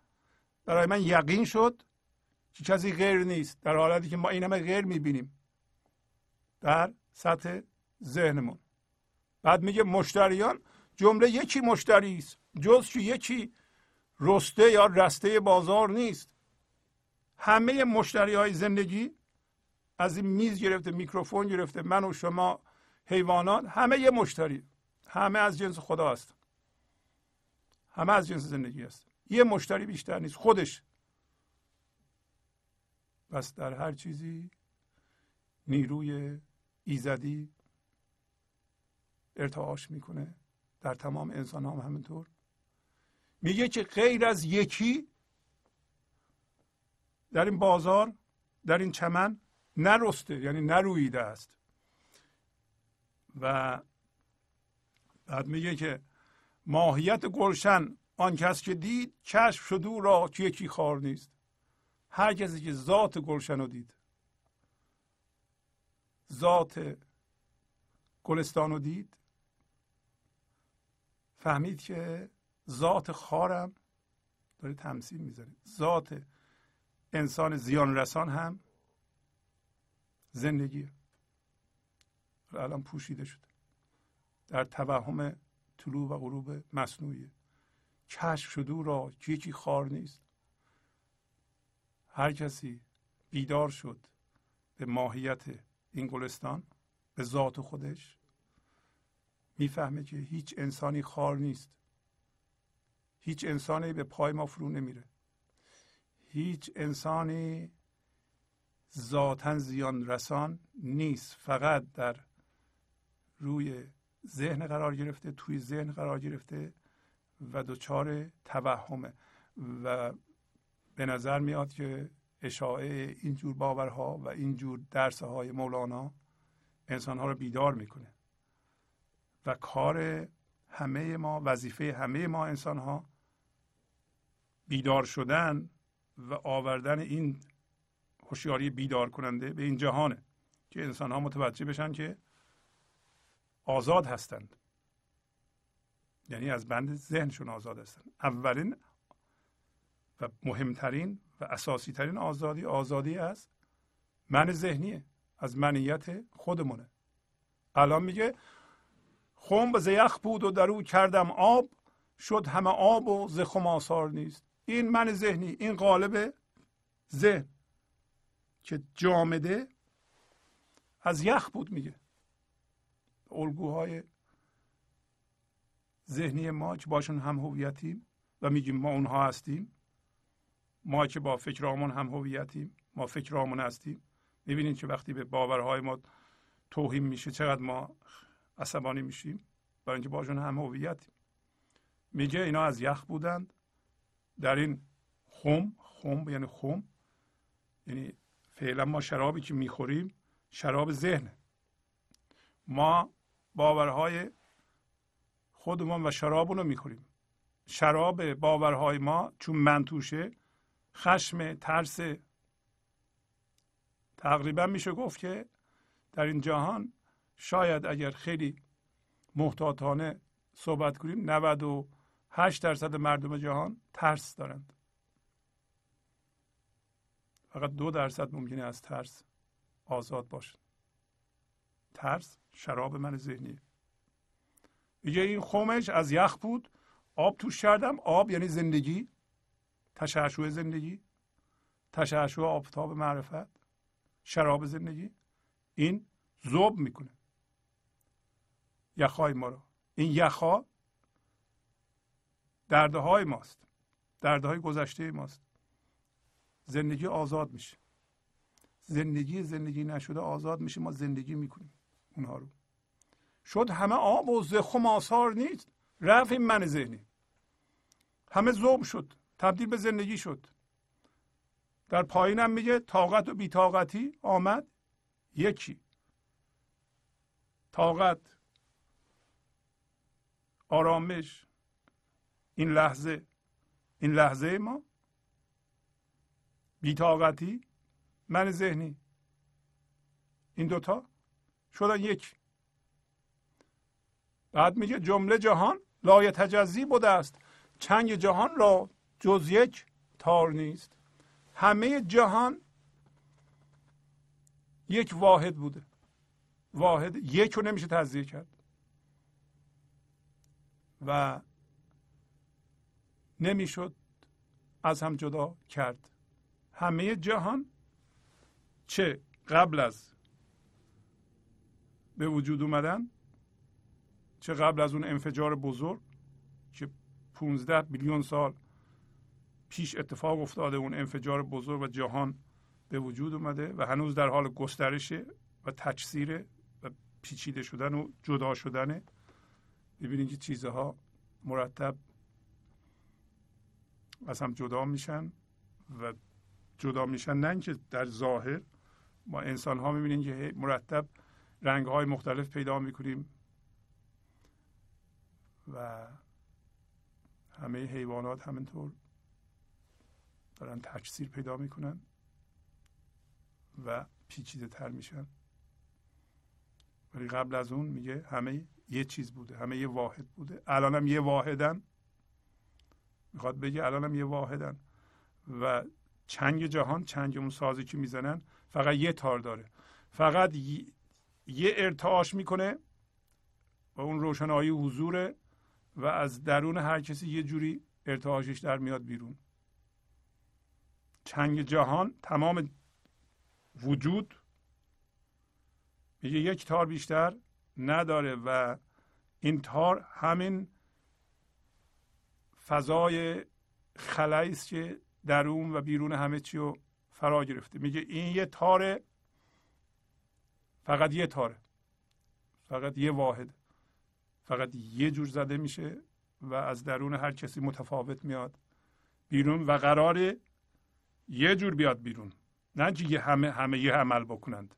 برای من یقین شد که کسی غیر نیست در حالتی که ما این همه غیر می‌بینیم در سطح ذهنمون. بعد میگه مشتریان جمله یکی مشتری است جز که یکی رسته یا رسته بازار نیست. همه مشتری های زندگی از این میز گرفته میکروفون گرفته من و شما حیوانات همه یه مشتری همه از جنس خدا هست. همه از جنس زندگی هست. یه مشتری بیشتر نیست خودش. پس در هر چیزی نیروی ایزدی ارتعاش می‌کنه. در تمام انسان هم همینطور. میگه که غیر از یکی در این بازار در این چمن نرسته یعنی نرویده است. و بعد میگه که ماهیت گلشن آن کس که دید کشف شد او را که یکی خار نیست. هر کسی که ذات گلشن رو دید. ذات گلستان رو دید. فهمید که ذات خارم داره تمثیل می‌زنه ذات انسان زیان رسان هم زندگی الان پوشیده شده در توهم طلوع و غروب مصنوعی کشف شده را که یکی خار نیست. هر کسی بیدار شد به ماهیت این گلستان به ذات خودش می‌فهمه که هیچ انسانی خار نیست. هیچ انسانی به پای ما فرو نمیره. هیچ انسانی ذاتا زیان رسان نیست. فقط در روی ذهن قرار گرفته توی ذهن قرار گرفته و دچار توهمه. و به نظر میاد که اشاعه اینجور باورها و اینجور درس های مولانا انسان ها رو بیدار می‌کنه. و کار همه ما وظیفه همه ما انسان ها بیدار شدن و آوردن این هوشیاری بیدار کننده به این جهانه که انسان ها متوجه بشن که آزاد هستند. یعنی از بند ذهنشون آزاد هستند اولین و مهمترین و اساسی ترین آزادی آزادی از من ذهنیه از منیت خودمونه. الان میگه خم به یخ بود و در کردم آب شد همه آب و ز آثار نیست. این من ذهنی این قالب ذهن که جامده از یخ بود میگه. الگوهای ذهنی ما که باشون هم هویتیم و میگیم ما اونها هستیم ما که با فکرامون هم هویتیم ما فکرامون هستیم. می‌بینید که وقتی به باورهای ما توهین میشه چقدر ما عصبانی میشیم. برای اینکه باشون هم هویتیم. میگه اینا از یخ بودند. در این خم خم یعنی خم یعنی فعلا ما شرابی که می‌خوریم شراب ذهن. ما باورهای خودمون و شرابون رو می‌خوریم. شراب باورهای ما چون من توشه خشم ترس. تقریبا میشه گفت که در این جهان شاید اگر خیلی محتاطانه صحبت کنیم 98 درصد مردم جهان ترس دارند. فقط دو درصد ممکنه از ترس آزاد باشد ترس شراب من ذهنی میگه این خمش از یخ بود. آب توش کردم. آب یعنی زندگی. تشعشع زندگی. تشعشع آفتاب معرفت. شراب زندگی. این زوب می‌کنه. یخهای ما رو. این یخها درده های ماست. درده های گذشته ماست. زندگی آزاد میشه. زندگی زندگی نشده آزاد میشه. ما زندگی می‌کنیم اونها رو. شد همه آب و زخم آثار نیست. رفت این من ذهنی. همه زوب شد. تبدیل به زندگی شد. در پایینم میگه طاقت و بیتاقتی آمد. یکی. طاقت. آرامش. این لحظه. این لحظه ما. بیتاقتی من ذهنی. این دوتا. شدن یک. بعد میگه جمله جهان لای تجزی بوده است. چنگ جهان را جز یک تار نیست. همه جهان یک واحد بوده. واحد یک رو نمیشه تجزیه کرد. و نمی‌شد از هم جدا کرد. همه جهان چه قبل از به وجود اومدن؟ چه قبل از اون انفجار بزرگ که 15 بیلیون سال پیش اتفاق افتاده اون انفجار بزرگ و جهان به وجود اومده و هنوز در حال گسترشه و تکثیر و پیچیده شدن و جدا شدنه ببینید که چیزها مرتب از هم جدا میشن و جدا میشن. نه اینکه در ظاهر ما انسان ها می‌بینیم که مرتب رنگ های مختلف پیدا می‌کنیم. و همه حیوانات همینطور دارن تکثیر پیدا می‌کنن و پیچیده تر میشن. ولی قبل از اون میگه همه یه چیز بوده همه یه واحد بوده. الانم یه واحدن. می‌خواد بگه الانم یه واحدن. و چنگ جهان چنگ اون سازی که می‌زنن فقط یه تار داره. فقط یه ارتعاش می‌کنه و اون روشنایی حضوره و از درون هر کسی یه جوری ارتعاشش در میاد بیرون. چنگ جهان تمام وجود میگه یک تار بیشتر نداره و این تار همین فضای خلایی است که درون و بیرون همه چی رو فرا گرفته. میگه این یه تاره فقط یه تاره فقط یه واحد. فقط یه جور زده میشه و از درون هر کسی متفاوت میاد بیرون و قرار یه جور بیاد بیرون. نه یه همه همه یه عمل بکنند.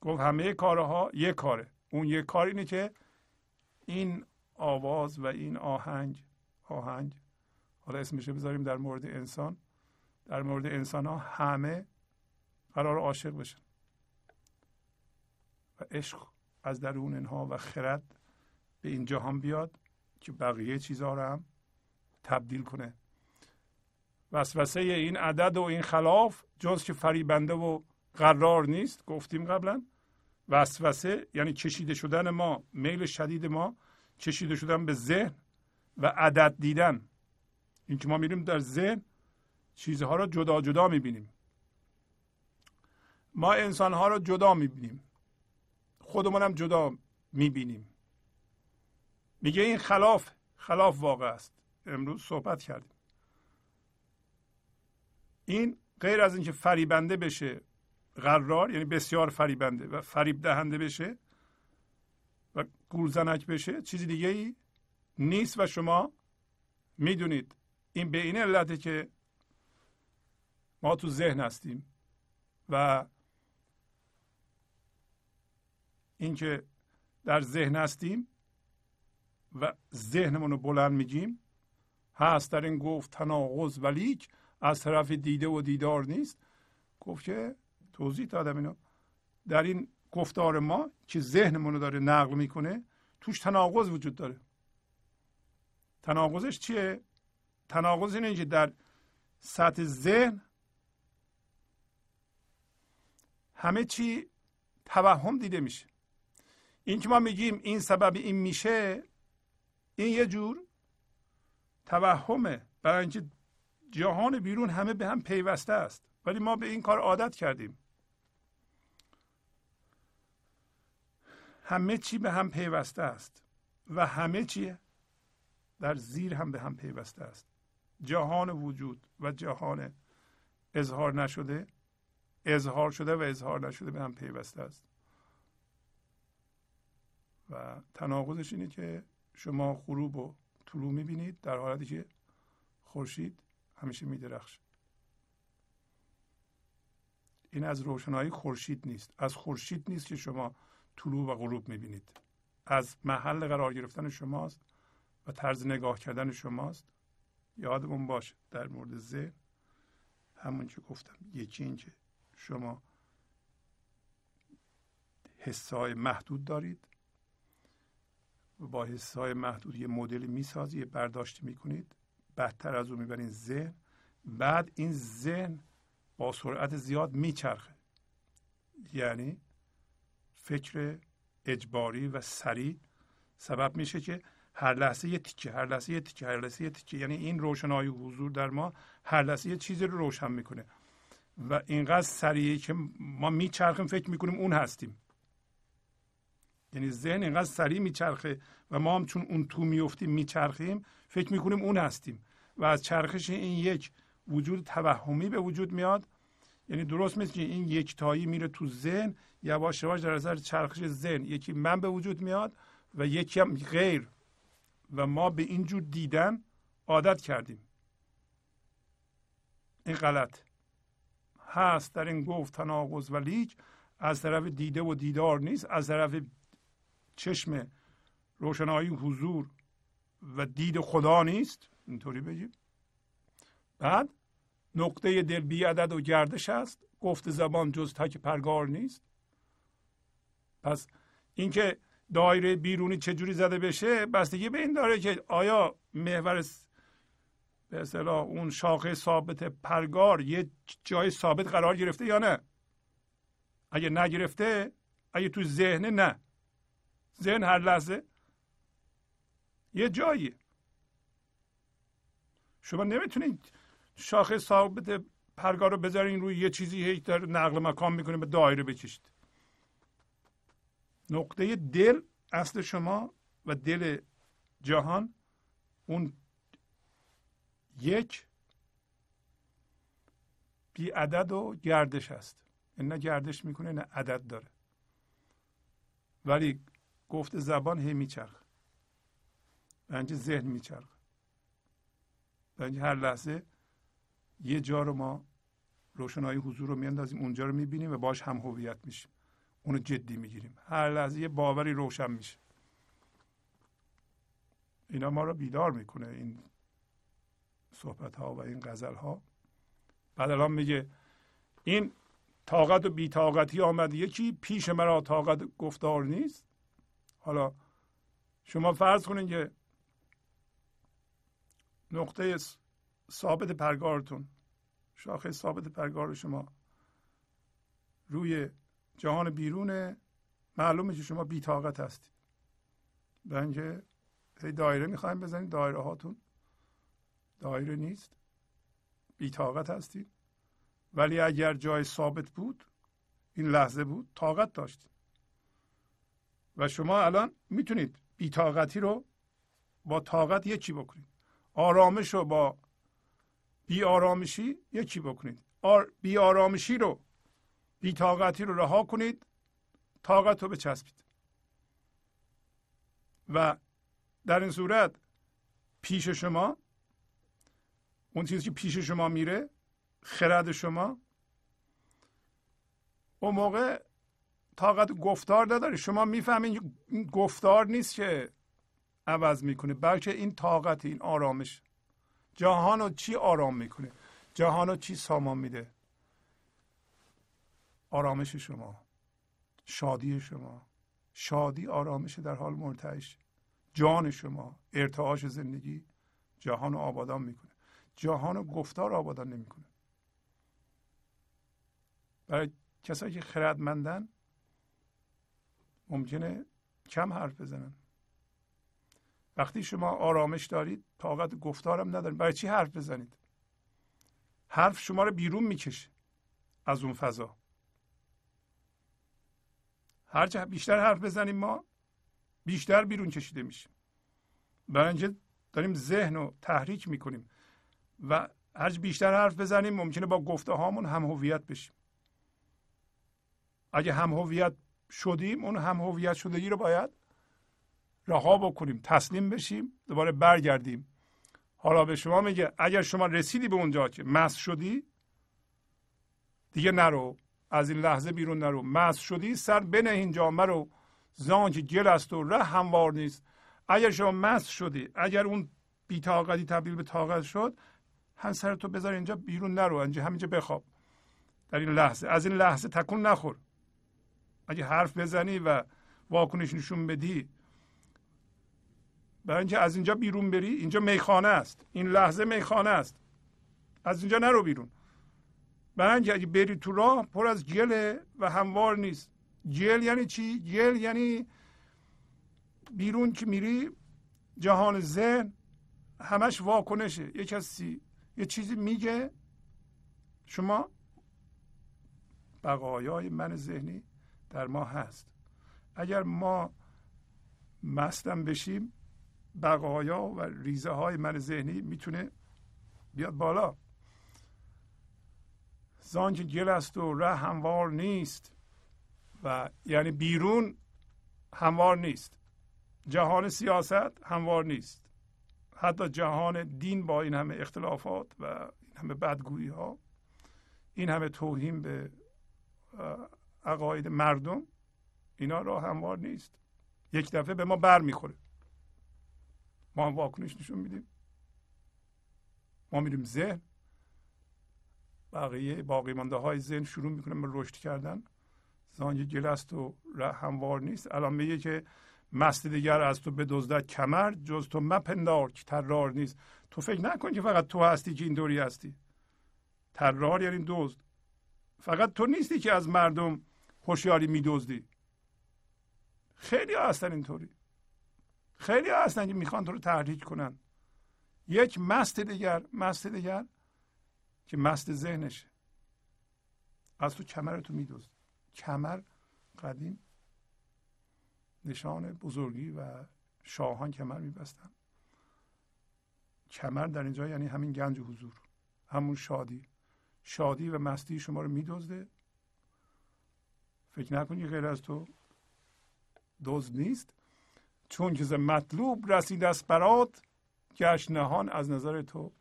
گفت همه کارها یه کاره. اون یه کار اینه که این آواز و این آهنگ آهنگ حالا اسمش بذاریم در مورد انسان. در مورد انسان ها همه قرار عاشق بشن. و عشق از درون اینها و خرد به این جهان بیاد که بقیه چیزها رو هم تبدیل کنه. وسوسه این عدد و این خلاف جز که فریبنده و قرار نیست گفتیم قبلا. وسوسه یعنی کشیده شدن ما میل شدید ما کشیده شدن به ذهن و عدد دیدن. اینکه ما میریم در ذهن چیزها رو جدا جدا می‌بینیم. ما انسان ها رو جدا می‌بینیم. خودمون هم جدا می‌بینیم. میگه این خلاف خلاف واقع است. امروز صحبت کردیم. این غیر از اینکه فریبنده بشه قرار یعنی بسیار فریبنده و فریب دهنده بشه و گولزنک بشه چیزی دیگه ای نیست و شما می‌دونید. این به این علته که ما تو ذهن هستیم و اینکه در ذهن هستیم و ذهنمون رو بلند میگیم. هست در این گفت تناقض ولیک از طرف دیده و دیدار نیست. گفت که توضیح دادم اینو. در این گفتار ما که ذهنمون رو داره نقل می‌کنه توش تناقض وجود داره. تناقضش چیه؟ تناقض اینه که در سطح ذهن همه چی توهم دیده میشه. این که ما میگیم این سبب این میشه این یه جور توهمه. برای اینکه جهان بیرون همه به هم پیوسته است. ولی ما به این کار عادت کردیم. همه چی به هم پیوسته است. و همه چی در زیر هم به هم پیوسته است. جهان وجود و جهان اظهار نشده اظهار شده و اظهار نشده به هم پیوسته است. و تناقضش اینه که شما غروب و طلوع می‌بینید در حالتی که خورشید همیشه میدرخش این از روشنایی خورشید نیست. از خورشید نیست که شما طلوع و غروب می‌بینید. از محل قرار گرفتن شماست و طرز نگاه کردن شماست. یادمون باشه در مورد ذهن همون که گفتم. یکی این که شما حسای محدود دارید. با حسای محدود یه مدلی می‌سازی یه برداشتی می‌کنید. بدتر از اون می‌برین ذهن. بعد این ذهن با سرعت زیاد میچرخه. یعنی فکر اجباری و سریع. سبب میشه که هر لحظه یه تیکه هر لحظه یه تیکه هر لحظه یه تیکه. یعنی این روشنایی حضور در ما هر لحظه یه چیزی رو روشن می‌کنه. و اینقدر سریعه که ما میچرخیم فکر می‌کنیم اون هستیم. یعنی ذهن اینقدر سریع میچرخه و ما هم چون اون تو میفتیم میچرخیم فکر می‌کنیم اون هستیم. و از چرخش این یک وجود توهمی به وجود میاد. یعنی درست مثل که این یکتایی میره تو ذهن یواش یواش در اثر چرخش ذهن. یکی من به وجود میاد و یکی هم غیر. و ما به این جور دیدن عادت کردیم. این غلط. هست در این گفت تناقض و لیک. از طرف دیده و دیدار نیست از طرف چشم روشنایی حضور و دید خدا نیست؟ اینطوری بگیم بعد نقطه دل بی عدد و گردش است. گفت زبان جز تک پرگار نیست. پس اینکه دایره بیرونی چجوری زده بشه بستگی به این داره که آیا محور به اصطلاح اون شاخه ثابت پرگار یه جای ثابت قرار گرفته یا نه؟ اگه نگرفته اگه تو ذهن نه ذهن هر لحظه یه جایی. شما نمی‌تونید شاخه ثابت پرگار رو بذارین روی یه چیزی هی در نقل مکان می‌کنه به دایره بکشید. نقطه دل اصل شما و دل جهان اون یک بی عدد و گردش این نه گردش می‌کنه نه عدد داره. ولی گفت زبان هی میچرخ. بنج ذهن میچرخ. بنج هر لحظه یه جا رو ما روشنایی حضور رو میاندازیم اونجا رو می‌بینیم و باش هم هویت میشیم. اونو جدی می‌گیریم. هر لحظه یه باوری روشن میشه. اینا ما رو بیدار می‌کنه این صحبت ها و این غزل ها بعد الان میگه این طاقت و بیتاقتی آمد. یکی پیش مرا طاقت گفتار نیست. حالا شما فرض کنید که نقطه ثابت پرگارتون شاخه ثابت پرگار شما روی جهان بیرونه معلومه که شما بیتاقت هستید. به اینکه دایره می‌خوایم بزنید دایره هاتون دایره نیست بیتاقت هستید. ولی اگر جای ثابت بود این لحظه بود طاقت داشتید. و شما الان می‌تونید بیتاقتی رو با طاقت یکی بکنید. آرامش رو با بی آرامشی یکی بکنید. آر بی آرامشی رو بی طاقتی رو رها کنید طاقت رو بچسبید. و در این صورت پیش شما اون چیزی که پیش شما میره خرد شما اون موقع طاقت گفتار نداره شما می‌فهمید این گفتار نیست که عوض می‌کنه بلکه این طاقت این آرامش. جهان رو چی آرام می‌کنه؟ جهان رو چی سامان میده؟ آرامش شما شادی شما. شادی آرامش در حال مرتعش جان شما ارتعاش زندگی جهان رو آبادان می‌کنه. جهان و گفتار آبادان نمی‌کنه. برای کسایی که خردمندن ممکنه کم حرف بزنن. وقتی شما آرامش دارید طاقت گفتارم ندارید برای چی حرف بزنید؟ حرف شما رو بیرون می‌کشه از اون فضا. هر بیشتر حرف بزنیم ما بیشتر بیرون کشیده میشیم. برای داریم ذهن رو تحریک می‌کنیم و هر بیشتر حرف بزنیم ممکنه با گفته هامون هم هویت بشیم. اگه هم هویت شدیم اون هم هویت شدگی رو باید رها بکنیم تسلیم بشیم دوباره برگردیم. حالا به شما میگه اگر شما رسیدی به اونجا که مس شدی دیگه نرو از این لحظه بیرون نرو. مس شدی سر بنه اینجا مرو زان که گل است و ره هموار نیست. اگر شما مس شدی اگر اون بیتاقتی تبدیل به طاقت شد هم سر تو بذار اینجا بیرون نرو اینجا همینجا بخواب. در این لحظه از این لحظه تکون نخور. اگه حرف بزنی و واکنش نشون بدی برای اینکه از اینجا بیرون بری اینجا میخانه است. این لحظه میخانه است. از اینجا نرو بیرون. برای اینکه اگه بری تو راه پر از گله و هموار نیست. گل یعنی چی؟ گل یعنی بیرون که میری جهان ذهن همش واکنشه. یه کسی یه چیزی میگه شما بقایای من ذهنی. در ما هست. اگر ما مستم بشیم بقایا و ریزه های من ذهنی می‌تونه بیاد بالا. زان که گل است و ره هموار نیست و یعنی بیرون هموار نیست. جهان سیاست هموار نیست. حتی جهان دین با این همه اختلافات و این همه بدگویی ها این همه توهین به عقاید مردم اینا را هموار نیست. یک دفعه به ما بر می‌خوره. ما هم واکنش نشون میدیم. ما میریم ذهن. بقیه باقی مانده های ذهن شروع می‌کنه به رشد کردن. زانگ گل است و هموار نیست. الان میگه که مست دیگر از تو بدزدد کمر جز تو مپندار که ترار نیست. تو فکر نکن که فقط تو هستی که اینطوری هستی. ترار یعنی دزد. فقط تو نیستی که از مردم هوشیاری میدزدی. خیلی ها هستن اینطوری. خیلی ها هستن که می‌خوان تو رو تحریک کنن. یک مست دیگر مست دیگر که مست ذهنشه. از تو کمر تو میدوزد کمر قدیم نشان بزرگی و شاهان کمر میبستن. کمر در اینجا یعنی همین گنج حضور همون شادی. شادی و مستی شما رو میدزده. فکر نکنی غیر از تو. دزد نیست. چون که مطلوب رسید از برات گشت نهان از نظر تو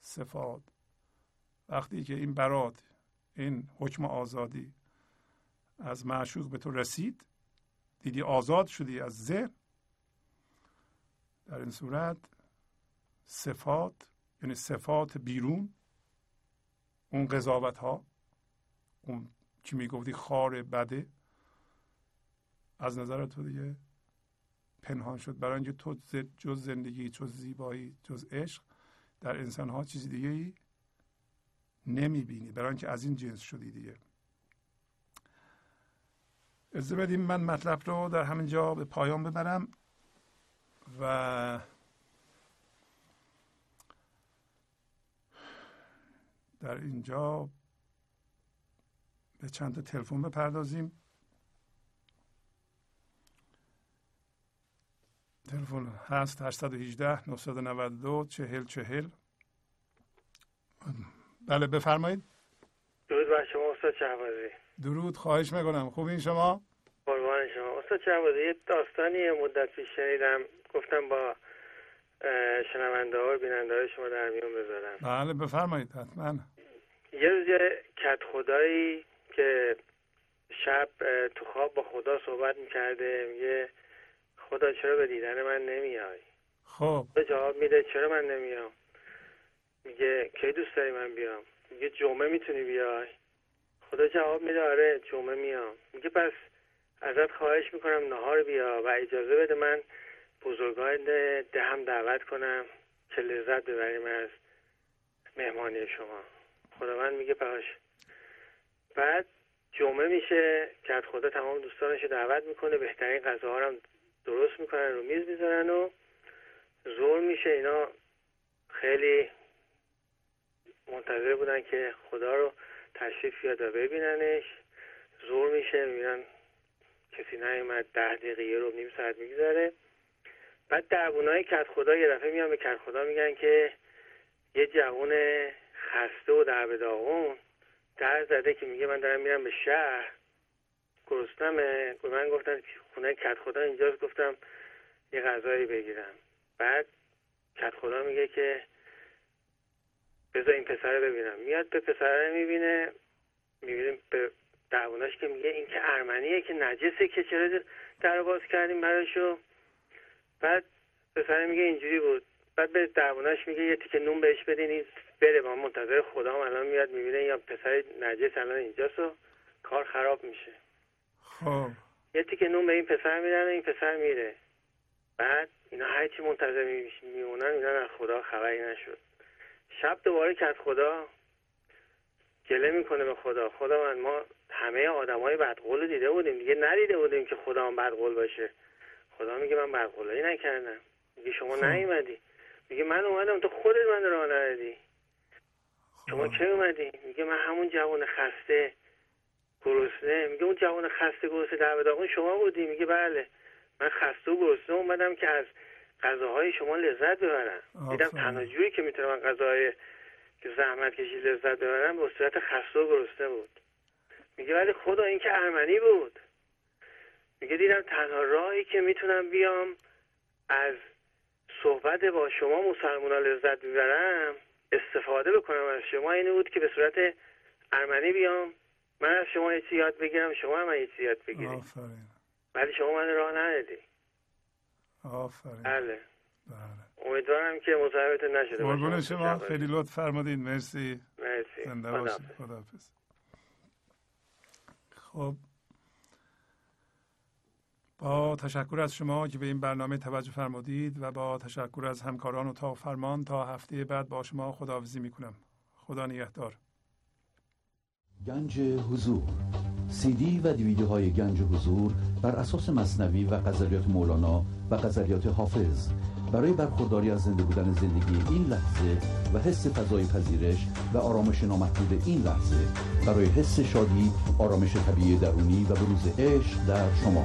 صفات. وقتی که این برات این حکم آزادی از معشوق به تو رسید دیدی آزاد شدی از ذهن در این صورت صفات یعنی صفات بیرون اون قضاوت ها اون که می‌گفتی؟ خار بده. از نظر تو دیگه پنهان شد. برای اینکه تو جز زندگی جز زیبایی جز عشق در انسان ها چیزی دیگه ای نمی‌بینی. برای اینکه از این جنس شدی دیگه. از بدیم من مطلب رو در همین جا به پایان ببرم و در اینجا به چند تا تلفن بپردازیم. تلفن هست 818 992 40 40 بله بفرمایید. درود بر شما استاد شهبازی. درود خواهش می‌کنم. خوب این شما؟ قربان شما. استاد شهبازی یه داستانی مدت پیش شنیدم. گفتم با شنونده ها و بیننده های شما در میون بذارم. بله بفرمایید حتما. یه روز کت خدایی که شب تو خواب با خدا صحبت می‌کرده میگه خدا چرا به دیدن من نمیای؟ خب. به جواب میده چرا من نمیام؟ میگه کی دوست داری من بیام؟ میگه جمعه می‌تونی بیای؟ خدا جواب میده آره جمعه میام. میگه پس ازت خواهش می‌کنم نهار بیا و اجازه بده من بزرگان ده هم دعوت کنم که لذت ببریم از مهمانی شما. خداوند میگه پاش بعد جمعه میشه که خدا تمام دوستانش دعوت می‌کنه بهترین غذاها هم درست می‌کنن رو میز می‌ذارن و زور میشه. اینا خیلی منتظر بودن که خدا رو تشریف بیاد و ببیننش. زور میشه می‌بینن کسی نیومد ده دقیقه رو نیم ساعت میگذره. بعد دربونای کت خدا یه دفعه میان به کت خدا میگن که یه جوون خسته و در در زده که میگه من دارم میرم به شهر. گرسنمه. من گفتن خونه کت خدا اینجاست. گفتم یه غذایی بگیرم. بعد کت خدا میگه که بذار این پسره ببینم. میاد به پسره می‌بینه. می‌بینیم به دعواناش که میگه این که ارمنیه که نجسه که چرا در باز کردیم براشو. بعد پسره میگه اینجوری بود. بعد به دعواناش میگه یه تیکه نون بهش بدین. این بره ما منتظر خدا الان میاد می‌بینه یا پسر نجس الان اینجاست و کار خراب میشه. خب. یه تیکه نون به این پسر میدن این پسر میره. بعد اینا هرچی منتظر میمونن اینا از خدا خبری نشد. شب دوباره کت خدا گله می‌کنه به خدا. خدا من ما همه آدمای بدقول رو دیده بودیم. دیگه ندیده بودیم که خدا هم بدقول باشه. خدا میگه من بدقولایی نکردم. میگه شما خب. نیومدی. میگه من اومدم تو خودت من راه ندادی شما. کی اومدی؟ میگه من همون جوان خسته گرسنه. میگه اون جوان خسته گرسنه در داغون شما بودی. میگه بله. من خسته و گرسنه اومدم که از غذاهای شما لذت ببرم. دیدم. تنها جوری که می‌تونم من غذاهای که زحمت کشی لذت ببرم به صورت خسته و گرسنه بود. میگه ولی خدا این که ارمنی بود. میگه دیدم تنها راهی که می‌تونم بیام از صحبت با شما مسلمان لذت ببرم استفاده بکنم از شما اینه بود که به صورت ارمنی بیام. من از شما یه چیزی یاد بگیرم شما هم من یه چیزی یاد بگیرید. آفرین. ولی شما من راه ندادی آفرین. بله. بله. امیدوارم که مزاحمتون نشده. قربون شما. خیلی لطف فرمودین. مرسی. مرسی. زنده. باشید. خداحافظ. خب. با تشکر از شما که به این برنامه توجه فرمودید و با تشکر از همکاران اتاق فرمان تا هفته بعد با شما خداحافظی می‌کنم. خدا نگهدار. گنج حضور. سی دی و دیویدیوهای گنج حضور بر اساس مصنوی و غزلیات مولانا و غزلیات حافظ. برای برخورداری از زنده بودن زندگی این لحظه و حس فضای پذیرش و آرامش نامحدود این لحظه برای حس شادی آرامش طبیعی درونی و بروز عشق در شما.